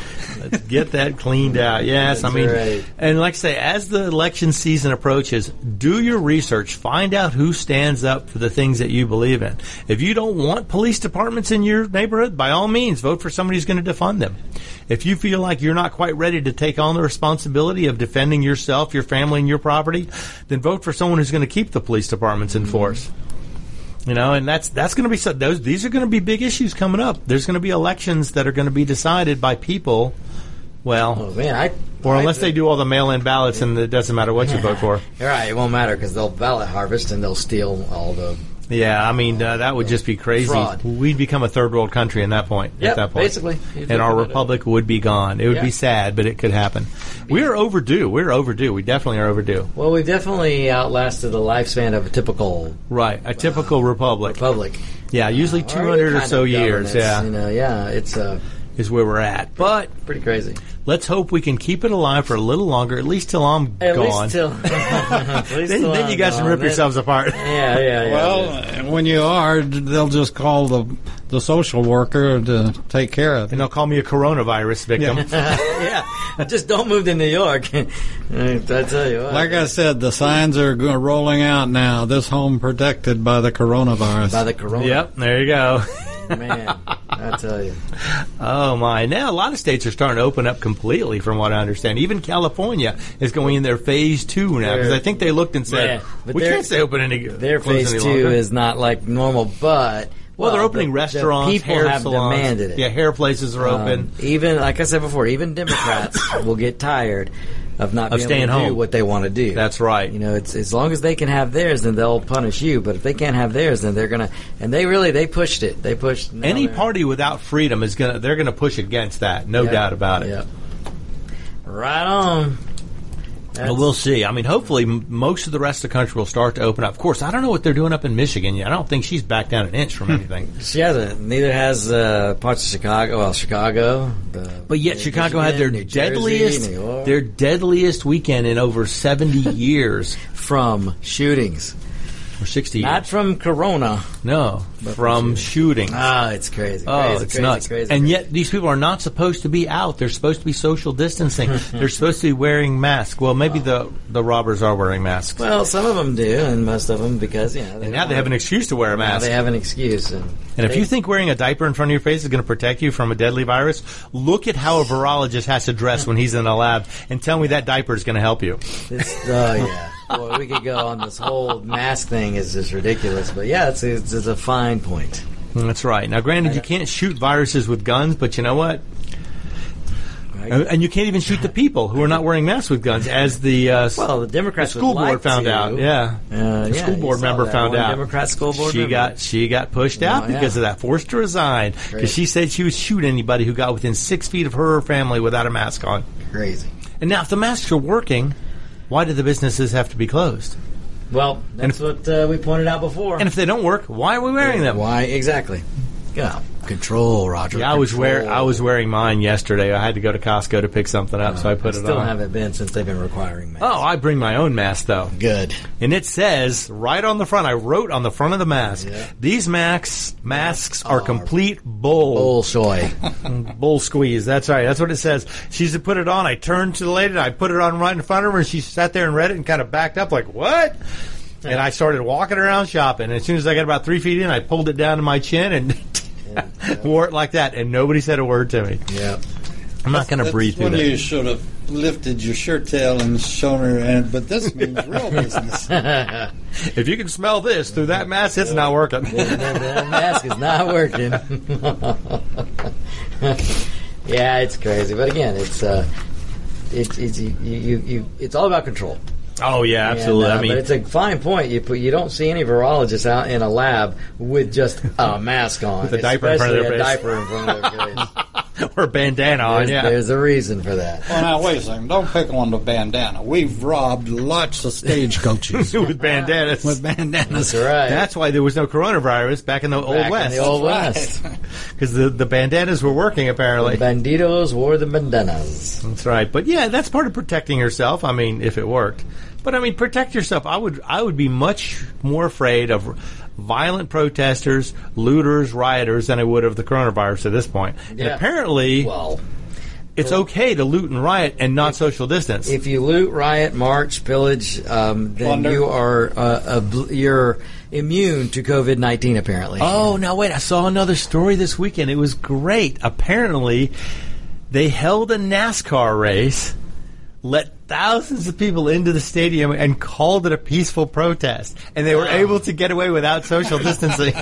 get that cleaned out. Yes, I mean, right. and like I say, as the election season approaches, do your research. Find out who stands up for the things that you believe in. If you don't want police departments in your neighborhood, by all means, vote for somebody who's going to defund them. If you feel like you're not quite ready to take on the responsibility of defending yourself, your family, and your property, then vote for someone who's going to keep the police departments in force. You know, and that's that's going to be so, those. These are going to be big issues coming up. There's going to be elections that are going to be decided by people. Well, oh man, I. or I- unless they do all the mail-in ballots, and it doesn't matter what you vote for. You're right. It won't matter because they'll ballot harvest and they'll steal all the. Yeah, I mean uh, that would just be crazy. Fraud. We'd become a third world country in that point. Yep, at that point, basically. And our republic would be gone. It would Yeah. be sad, but it could happen. We're overdue. We're overdue. We definitely are overdue. Well, we definitely outlasted the lifespan of a typical Right, a typical republic. republic. Yeah, usually Or two hundred or so years. Yeah, You know, yeah, it's uh, is where we're at. But pretty crazy. Let's hope we can keep it alive for a little longer, at least till I'm At gone. least till. at least then, till then I'm you guys can rip Then- yourselves apart. Yeah, yeah, yeah. Well, when you are, they'll just call the the social worker to take care of and they'll call me a coronavirus victim. yeah. Just don't move to New York. I tell you what. Like I said, the signs are rolling out now. This home protected by the coronavirus. by the corona. Yep, there you go. Man, I tell you. Oh my! Now a lot of states are starting to open up completely, from what I understand. Even California is going in their phase two now because I think they looked and said Yeah, we can't stay open any. Their phase any two longer." is not like normal, but well, they're opening the- the restaurants, people hair have salons. demanded it. Yeah, hair places are Um, open. even like I said before, even Democrats will get tired of not Of being staying able to do what they want to do. That's right. You know, it's as long as they can have theirs, then they'll punish you. But if they can't have theirs, then they're gonna. And they really they pushed it. They pushed Any party without freedom is gonna they're gonna push against that, no Yep. doubt about it. Yep. Right on. Well, we'll see. I mean, hopefully, m- most of the rest of the country will start to open up. Of course, I don't know what they're doing up in Michigan yet. I don't think she's back down an inch from anything. She hasn't. Neither has uh, parts of Chicago. Well, Chicago. The, But yet, Chicago had their New Jersey, deadliest, New York. their deadliest weekend in over seventy years from shootings, or sixty not from Corona. No, from shooting. Ah, it's crazy. Oh, crazy, it's crazy, nuts! Crazy, and yet, these people are not supposed to be out. They're supposed to be social distancing. They're supposed to be wearing masks. Well, maybe the the robbers are wearing masks, well, some of them do, and most of them because know. and now they have an excuse to wear a Now mask. they have an excuse, and, And if you think wearing a diaper in front of your face is going to protect you from a deadly virus, look at how a virologist has to dress when he's in a lab and tell me that diaper is going to help you. This, oh yeah. Boy, we could go on this whole mask thing is just ridiculous, but yeah, it's it's, it's a fine point. That's right. Now, granted, you can't shoot viruses with guns, but you know what? And and you can't even shoot the people who are not wearing masks with guns, as the uh, well, the Democrats school board like found to. out. Yeah, Uh, the yeah, school board member found out. Democrat school board she member. got she got pushed out Oh, yeah. because of that, forced to resign because she said she would shoot anybody who got within six feet of her or family without a mask on. crazy. And now, if the masks are working, why do the businesses have to be closed? Well, that's what uh, we pointed out before. And if they don't work, why are we wearing them? Why exactly? Yeah, control, Roger. Yeah, I was control. wear I was wearing mine yesterday. I had to go to Costco to pick something up, so I uh, put it Still on. Still haven't been since they've been requiring masks. Oh, I bring my own mask though, good. and it says right on the front. I wrote on the front of the mask: Yeah. "These masks masks are are complete bull Bullshoy. bull squeeze." That's right. That's what it says. She said, "Put it on." I turned to the lady. and I put it on right in front of her, and she sat there and read it and kind of backed up, like what? And I started walking around shopping. And as soon as I got about three feet in, I pulled it down to my chin and wore it like that, and nobody said a word to me. yeah. I'm not going to breathe through when that. you should have lifted your shirt tail and shown her. And but this means real business. If you can smell this through that mask, it's not working. that, that mask is not working. yeah, it's crazy, but again, it's uh, it's it's you, you, you it's all about control. Oh yeah, absolutely. And, uh, I mean, but it's a fine point. You put you don't see any virologists out in a lab with just a mask on, With a diaper in front of especially their a face. diaper in front of their face. or bandana on. There's, Yeah. there's a reason for that. Well, now wait a second. Don't pick on the bandana. We've robbed lots of stagecoaches with bandanas. with bandanas. That's right. That's why there was no coronavirus back in the old Back in west. the old Right. west. because the, the bandanas were working apparently. The Banditos wore the bandanas. That's right. But yeah, that's part of protecting yourself. I mean, if it worked. But I mean, protect yourself. I would I would be much more afraid of violent protesters, looters, rioters than I would of the coronavirus at this point. And apparently, Well, it's okay to loot and riot and not social distance. if you loot, riot, march, pillage, um, then Plunder. you are uh, obl- you're immune to COVID nineteen. Apparently. Oh, now wait, I saw another story this weekend. It was great. Apparently, they held a NASCAR race, let thousands of people into the stadium, and called it a peaceful protest. And they were able to get away without social distancing.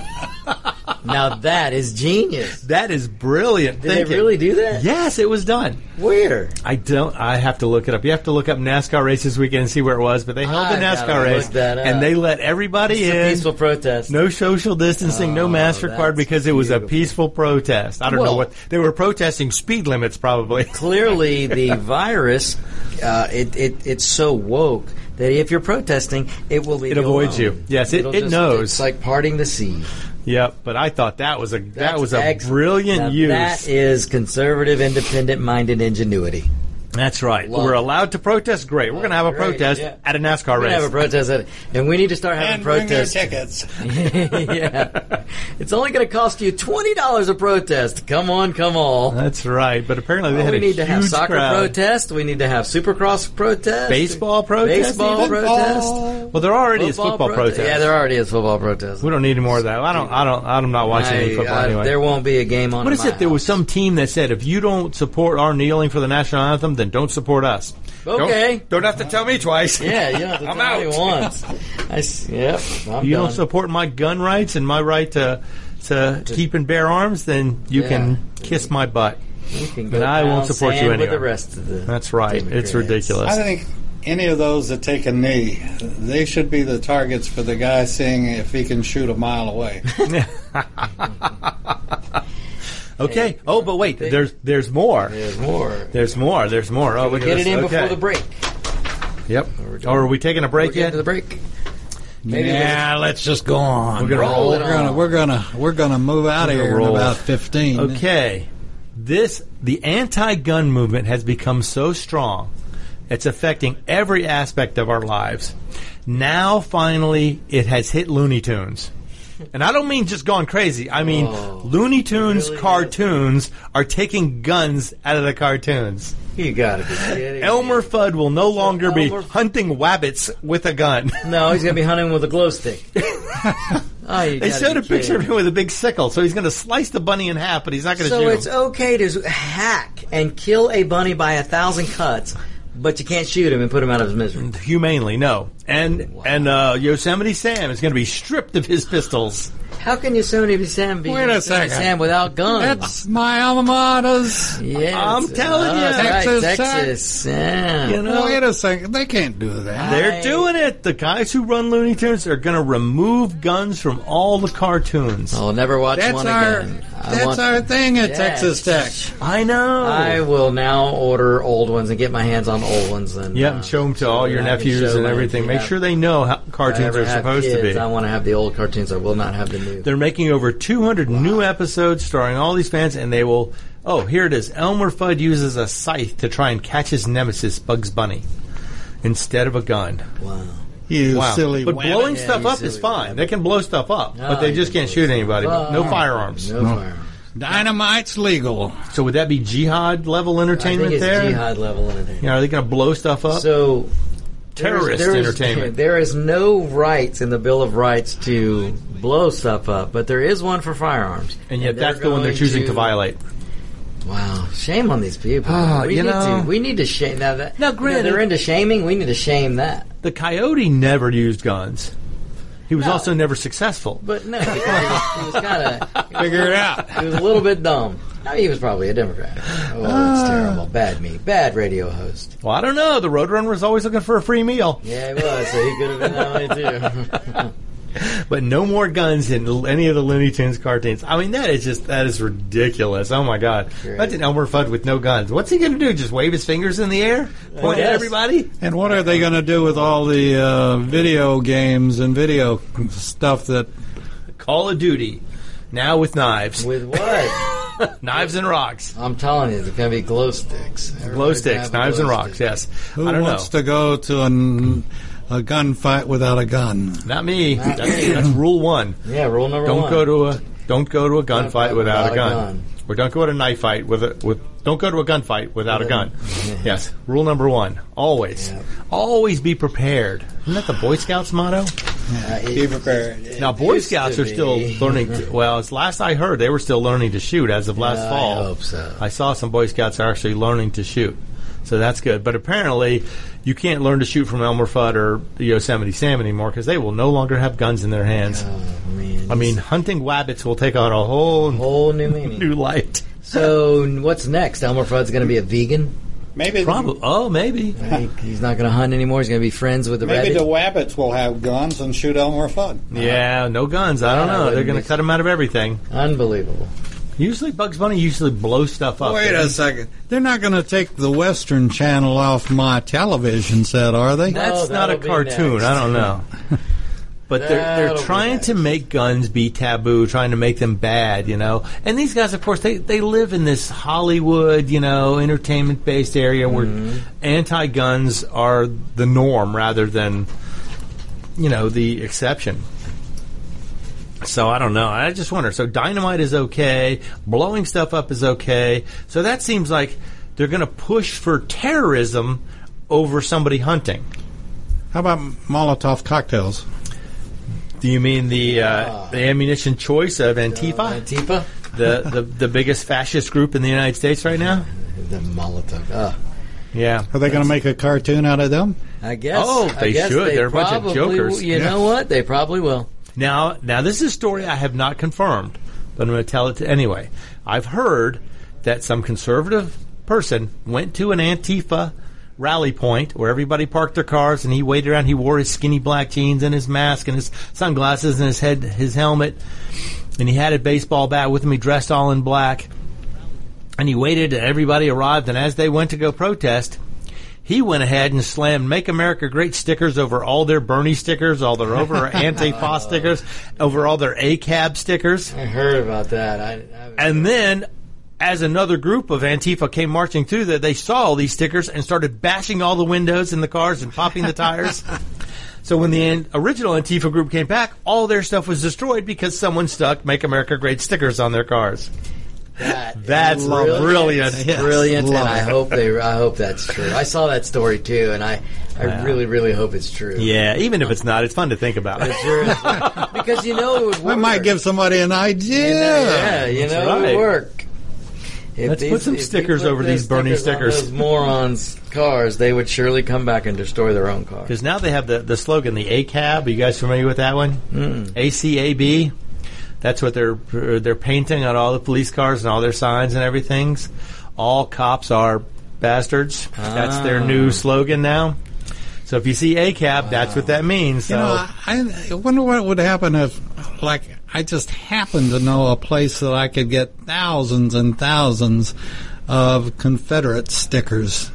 Now that is genius. that is brilliant Did thinking. they really do that? Yes, it was done. Where? I don't. I have to look it up. You have to look up NASCAR race this weekend and see where it was. But they held the I gotta NASCAR race, and they let everybody It's a in. peaceful protest. No social distancing, no Oh, mask required because it was a peaceful protest. I don't know what they were protesting speed limits probably. Clearly, the virus uh, it, it it's so woke that if you're protesting, it will leave It avoids alone. you. Yes, it- it just- knows. It's like parting the sea. Yep, but I thought that was a that That's was a excellent. brilliant Now, use. That is conservative, independent-minded ingenuity. That's right. Love We're allowed to protest. Great. We're going to have a Great, protest yeah. at a NASCAR We're race. gonna have a protest, at, and we need to start having And bring your tickets. yeah, it's only going to cost you twenty dollars a protest. Come on, come on. That's right. But apparently they Oh, had we a need to have soccer crowd. protest. We need to have Supercross protest. Baseball protest Baseball even? protest. Well, there already is football prote- protest. Yeah, there already is football protest. We don't need any more of that. I don't. I don't. I'm not watching any football I- anyway. There won't be a game on. What in is my it? There was some team that said, if you don't support our kneeling for the national anthem, then don't support us. Okay. Don't, don't have to tell me twice. Yeah, you don't have to I'm tell me out. once. I s- yep, I'm you done. don't support my gun rights and my right to to keep and bear arms, then you Yeah. can kiss my butt. You can But go I won't pound support you sand anyway. With the rest of the That's right. It's Democrats. ridiculous. I think any of those that take a knee, they should be the targets for the guy seeing if he can shoot a mile away. okay. Hey, oh, but wait. they- There's there's more. There's more. There's more. There's more. Oh, look Get at it this. in Okay. before the break. Yep. We're Or are we taking a break We're yet? to the break. Maybe yeah, let's just go on. We're gonna Roll roll. it We're gonna on. we're gonna we're gonna move out of We're here gonna in about fifteen. Okay. This the anti-gun movement has become so strong. It's affecting every aspect of our lives. Now finally it has hit Looney Tunes. And I don't mean just gone crazy. I mean Oh, Looney Tunes really? cartoons are taking guns out of the cartoons. You gotta be kidding. Elmer me. Fudd will no longer be Elmer- hunting wabbits with a gun. No, he's gonna be hunting with a glow stick. oh, They showed a picture of him with a big sickle, so he's going to slice the bunny in half, but he's not going to So it's him. okay to hack and kill a bunny by a thousand cuts, but you can't shoot him and put him out of his misery. humanely, no. And and uh, Yosemite Sam is going to be stripped of his pistols. How can Yosemite Sam be Wait a Yosemite second. Sam without guns? That's my alma mater's. yeah, I'm telling oh, you. that's right, Texas Tech. Texas. Yeah. You know, Wait a second, they can't do that. they're I- doing it. The guys who run Looney Tunes are going to remove guns from all the cartoons. I'll never watch That's one our again. I that's want- our thing at Yes. Texas Tech. I know. I will now order old ones and get my hands on old ones and yeah, uh, and show them to all your I can nephews show and my- everything. Make yeah. sure they know how If I cartoons ever are have supposed kids, to be. I want to have the old cartoons. I will not have the new. They're making over 200 new episodes starring all these fans, and they will. Oh, here it is. Elmer Fudd uses a scythe to try and catch his nemesis, Bugs Bunny, instead of a gun. wow. You Wow. silly but wabbit. blowing Yeah, stuff up is fine. wabbit. They can blow stuff up, but Oh, they just can can't shoot anybody. stuff no firearms. No firearms. Dynamite's legal. So would that be jihad level I entertainment think it's there? jihad level entertainment. You know, are they going to blow stuff up? So Terrorist there is- entertainment. There is no rights in the Bill of Rights to blow stuff up, but there is one for firearms. and yet they're that's the one they're choosing to, violate. Wow, shame on these people. Ah, we you need know- to. We need to shame now that. Now, you know, granted- they're into shaming. We need to shame that. The coyote never used guns. He was No. also never successful. But no, he was, he was kind of Figure it out. He was a little bit dumb. I mean, he was probably a Democrat. Oh, that's terrible. Bad me. Bad radio host. Well, I don't know. The Roadrunner was always looking for a free meal. Yeah, he was. So he could have been that way too. But no more guns in any of the Looney Tunes cartoons. I mean, that is just that is ridiculous. Oh my god! Great. Imagine Elmer Fudd with no guns. What's he going to do? Just wave his fingers in the air, point at everybody? And what are they going to do with all the uh, video games and video stuff that Call of Duty now with knives, With what? knives and rocks, I'm telling you, it's going to be glow sticks. glow sticks, knives glow and rocks. stick. Yes, who I don't wants know. to go to an, a gunfight without a gun? Not me. That's, that's rule one. Yeah, rule number Don't one. go to a don't go to a gunfight Gunfight without, without a a gun. Gun. Or don't go to a knife fight with a with. Don't go to a gunfight without a gun. Yes, rule number one. Always, Yeah. always be prepared. Isn't that the Boy Scouts motto? Uh, Be it- prepared. Now, Boy used Scouts to are still be. learning. To, well, as last I heard, they were still learning to shoot as of last I fall. hope so. I saw some Boy Scouts are actually learning to shoot, so that's good. But apparently, you can't learn to shoot from Elmer Fudd or the Yosemite Sam anymore because they will no longer have guns in their hands. Oh, man. I mean, hunting wabbits will take on a whole whole new meaning. new light. So, what's next? Elmer Fudd's going to be a vegan. Maybe Probably. Oh, maybe. He- He's not going to hunt anymore. He's going to be friends with the maybe rabbit. the Wabbits will have guns and shoot Elmer Fudd. Yeah, no guns. I don't Yeah, know. They're going to cut them out of everything. Unbelievable. Usually, Bugs Bunny usually blows stuff up. Wait a second. They're not going to take the Western Channel off my television set, are they? That's not a cartoon. next. I don't know. but they're they're That'll be trying to make guns be taboo, trying to make them bad, you know. And these guys, of course, they they live in this Hollywood, you know, entertainment based area where Mm-hmm. anti-guns are the norm rather than you know the exception. So I don't know. I just wonder. So dynamite is okay, blowing stuff up is okay. So that seems like they're going to push for terrorism over somebody hunting. How about Molotov cocktails? Do you mean the uh, the ammunition choice of Antifa, Antifa, the, the the biggest fascist group in the United States right now? the Molotov. Uh, Yeah. Are they going to make a cartoon out of them? I guess. Oh, they guess should. They They're a bunch of jokers. will- You Yeah. know what? They probably will. Now, now this is a story I have not confirmed, but I'm going to tell it anyway. I've heard that some conservative person went to an Antifa rally point where everybody parked their cars, and he waited around. He wore his skinny black jeans and his mask and his sunglasses and his head, his helmet, and he had a baseball bat with him. He dressed all in black, and he waited. And everybody arrived, and as they went to go protest. He went ahead and slammed "Make America Great" stickers over all their Bernie stickers, all their over Antifa stickers, over all their ACAB stickers, I heard about that. I, I and then, as another group of Antifa came marching through there, they saw all these stickers and started bashing all the windows in the cars and popping the tires. So when the original Antifa group came back, all their stuff was destroyed because someone stuck "Make America Great" stickers on their cars. That That's is brilliant. Yes, brilliant, and I hope they. I hope that's true. I saw that story too, and I, I really, really hope it's true. Yeah, even if it's not, it's fun to think about. It sure because you know it would work. We might give somebody an idea. You know, yeah, you That's know it would work. If Let's put some stickers over these Bernie on stickers. those morons' cars, they would surely come back and destroy their own car. Because now they have the, the slogan, the ACAB. Are you guys familiar with that one? Mm. ACAB. That's what they're they're painting on all the police cars and all their signs and everything's. All cops are bastards. That's their new ah. slogan now. So if you see a ACAB, that's what that means. So You know, I, I wonder what would happen if, like, I just happened to know a place that I could get thousands and thousands of Confederate stickers.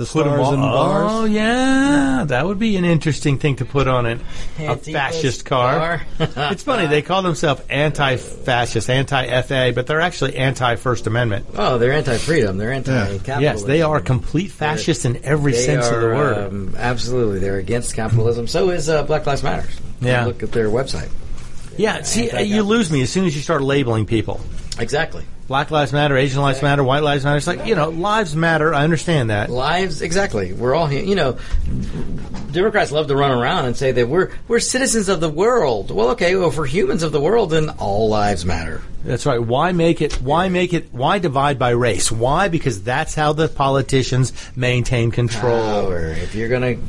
The put stars and bars. Oh yeah, that would be an interesting thing to put on an, a fascist car. it's funny they call themselves anti-fascist, anti-FA, but they're actually anti-First Amendment. Oh, they're anti-freedom. They're anti-capitalism. Yes, they are complete fascists in every They sense of the word. Um, absolutely, they're against capitalism. So is uh, Black Lives Matter. Yeah. look at their website. yeah, see, uh, you lose me as soon as you start labeling people. Exactly. Black lives matter, Asian lives matter, white lives matter. It's like you know, lives matter. I understand that. Lives, exactly. We're all here. You know, Democrats love to run around and say that we're we're citizens of the world. Well, okay, well, if we're humans of the world, then all lives matter. That's right. Why make it? Why make it? Why divide by race? Why? Because that's how the politicians maintain control. Power. If you're going to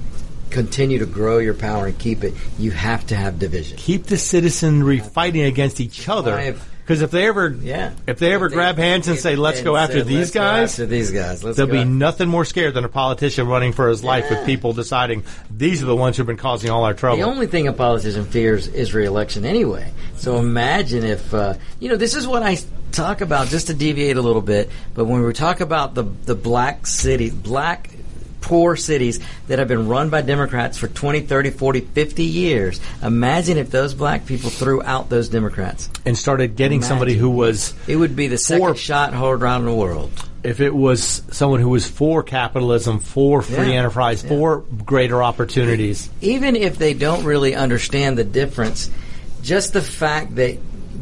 continue to grow your power and keep it, you have to have division. keep the citizenry fighting against each other. Because if they ever, Yeah. if they ever grab hands and say, "Let's go after said, these "Let's go guys," after these guys. Let's there'll be nothing more scared than a politician running for his life with people deciding these are the ones who've been causing all our trouble. The only thing a politician fears is reelection anyway. So imagine if, uh, you know, this is what I talk about, just to deviate a little bit, but when we talk about the, the black city, black poor cities that have been run by Democrats for 20, 30, 40, 50 years, imagine if those black people threw out those Democrats. and started getting somebody who was, It would be the second For- shot heard around the world. if it was someone who was for capitalism, for free Yeah. enterprise, for greater opportunities. even if they don't really understand the difference, just the fact that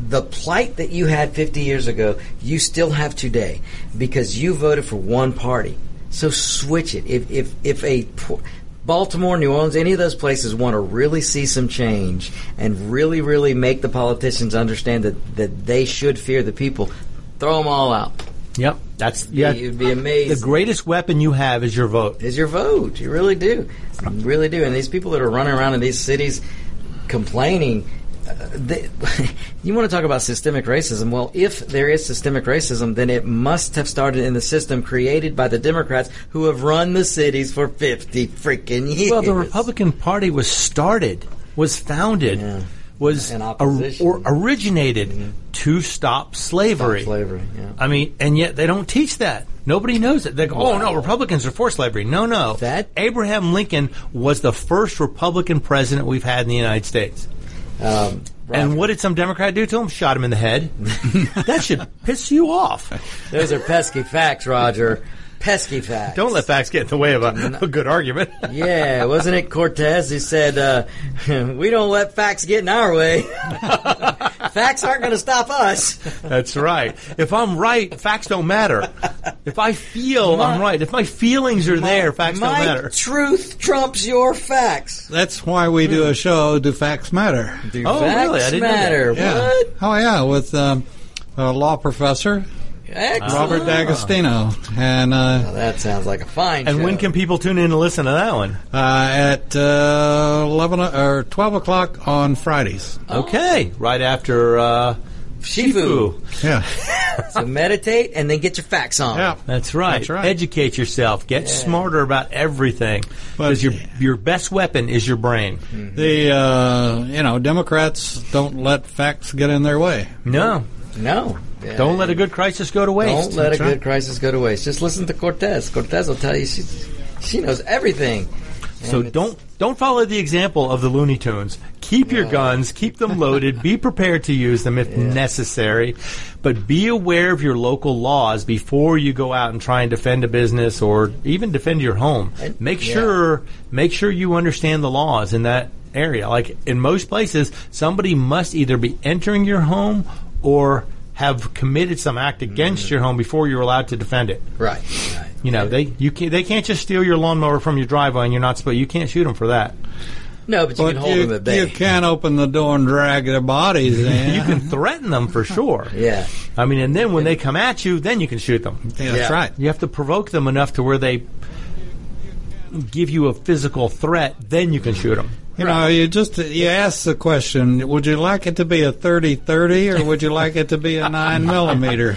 the plight that you had 50 years ago, you still have today because you voted for one party. So switch it. If if if a Baltimore, New Orleans, any of those places want to really see some change and really, really make the politicians understand that, that they should fear the people, throw them all out. Yep, that's yeah. You'd be amazed. The greatest weapon you have is your vote. is your vote. You really do. You really do. And these people that are running around in these cities complaining, they, you want to talk about systemic racism. Well, if there is systemic racism, then it must have started in the system created by the Democrats who have run the cities for 50 freaking years. Well, the Republican Party was started, was founded Yeah. was or, or originated mm-hmm. to stop slavery. Stop slavery, yeah. I mean, and yet they don't teach that. Nobody knows it. They go, "Oh no, Republicans are for slavery." No, no. That- Abraham Lincoln was the first Republican president we've had in the United States. Um, And what did some Democrat do to him? Shot him in the head. that should piss you off. Those are pesky facts, Roger. Pesky facts. Don't let facts get in the way of a, a good argument. Yeah, wasn't it Cortez who said, uh, "We don't let facts get in our way. facts aren't going to stop us." That's right. If I'm right, facts don't matter. If I feel I'm right, if my feelings are there, facts don't My matter. truth trumps your facts. That's why we do a show. Do facts matter? Do Oh, facts really? I didn't know that. matter? Yeah. What? Oh yeah, with um, a law professor Excellent. Robert D'Agostino, and uh, Well, that sounds like a fine. And show. when can people tune in and listen to that one? uh, at uh, eleven o- or twelve o'clock on Fridays. Okay, right after uh, Shifu? Yeah, So meditate and then get your facts on. yeah. That's right. That's right. Educate yourself. Get smarter about everything. But- Because your your best weapon is your brain. The uh, you know Democrats don't let facts get in their way. No, No. Yeah. don't let a good crisis go to waste. Don't let a That's good right. crisis go to waste. Just listen to Cortez. Cortez will tell you she she knows everything. So don't don't follow the example of the Looney Tunes. Keep your guns, keep them loaded, be prepared to use them if necessary, but be aware of your local laws before you go out and try and defend a business or even defend your home. Make yeah. sure make sure you understand the laws in that area. Like in most places, somebody must either be entering your home or have committed some act against Mm-hmm. your home before you're allowed to defend it. Right. Right. You know, they you can they can't just steal your lawnmower from your driveway and you're not supposed you can't shoot them for that. No, but you But can hold you, them at bay. you can't open the door and drag their bodies in. You can threaten them for sure. Yeah. I mean, and then when they come at you, then you can shoot them. Yeah, that's Yeah. right. You have to provoke them enough to where they give you a physical threat, then you can shoot them. You know, you just you ask the question: Would you like it to be a thirty thirty, or would you like it to be a nine millimeter,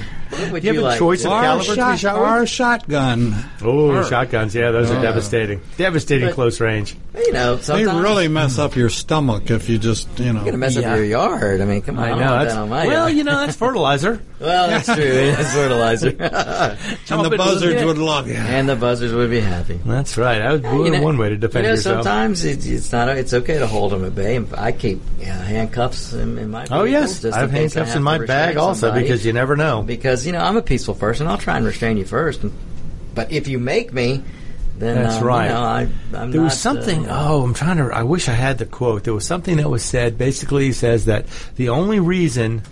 would You have a choice of or, a caliber to be shot, shot or a shotgun? Oh, shotguns! Yeah, those are devastating. Devastating But- close range. You know, They really mess up your stomach if you just you You're gonna mess Yeah. up your yard. I mean, come on. I know. That's, on my well, yard. you know, that's fertilizer. well, that's true. It is fertilizer, And the buzzards would love you. and the buzzards would be happy. That's right. That was You know- one way to defend you know, yourself. Sometimes it's, it's not. It's okay to hold them at bay. And I keep yeah, handcuffs in, in my. Oh yes, I have handcuffs have in my bag also because you never know. because you know I'm a peaceful person. I'll try and restrain you first. And, but if you make me, then That's um, right. You know, I, I'm There not, was something. Uh, oh, I'm trying to. I wish I had the quote. There was something that was said. Basically, he says that the only reason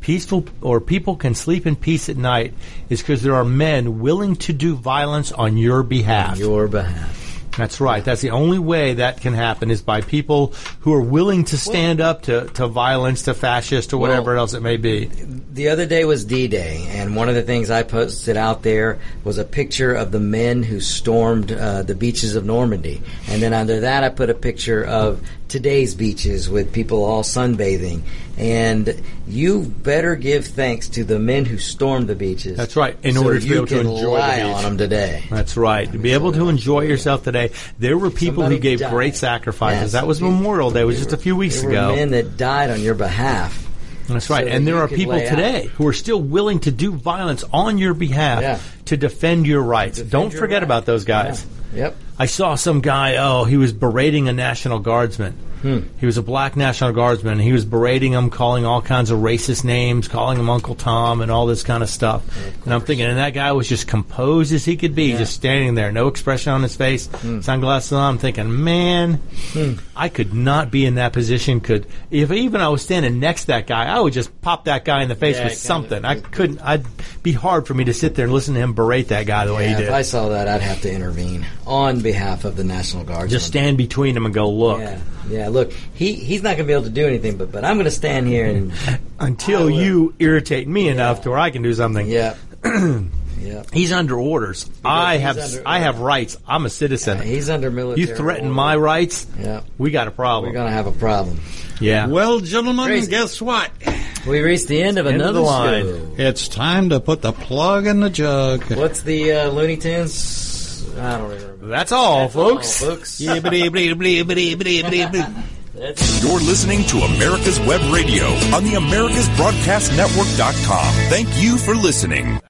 peaceful or people can sleep in peace at night is because there are men willing to do violence on your behalf. your behalf. That's right. That's the only way that can happen is by people who are willing to stand up to, to violence, to fascists, or whatever Well- else it may be. The other day was D-Day, and one of the things I posted out there was a picture of the men who stormed uh, the beaches of Normandy, and then under that I put a picture of today's beaches with people all sunbathing. And you better give thanks to the men who stormed the beaches. That's right, in so order to be able to enjoy the beach. on them today. That's right. To be able to enjoy yourself today. There were people Somebody who gave died. great sacrifices. Yes. that was Memorial Day. It was just a few weeks There ago. were men that died on your behalf. That's right. so and there are people lay out. today who are still willing to do violence on your behalf Yeah. To defend your rights. Defend Don't your forget right. about those guys. Yeah. Yep. I saw some guy, oh, he was berating a National Guardsman. Hmm. He was a black National Guardsman. He was berating him, calling all kinds of racist names, calling him Uncle Tom and all this kind of stuff. and I'm thinking, and that guy was just composed as he could be, just standing there, no expression on his face, Hmm. sunglasses on. I'm thinking, man, I could not be in that position. Could if even I was standing next to that guy, I would just pop that guy in the face Yeah, with something. I couldn't. I'd be hard for me to sit there and listen to him berate that guy the way Yeah, he did. if I saw that, I'd have to intervene on behalf of the National Guard. just stand between him and go, look. Yeah, yeah. Look, he he's not going to be able to do anything, but but I'm going to stand here and until you irritate me enough to where I can do something. yeah, yeah. He's under orders. I he's have under- I have rights. I'm a citizen. He's under military. you threaten order. my rights, Yeah, we got a problem. we're going to have a problem. yeah. Well, gentlemen, Crazy. guess what? We reached the end of End another the line. show. It's time to put the plug in the jug. What's the uh, Looney Tunes? I don't remember. That's all, That's all, folks. folks. Yibbity, yibbity. You're listening to America's Web Radio on the AmericasBroadcastNetwork.com. Thank you for listening.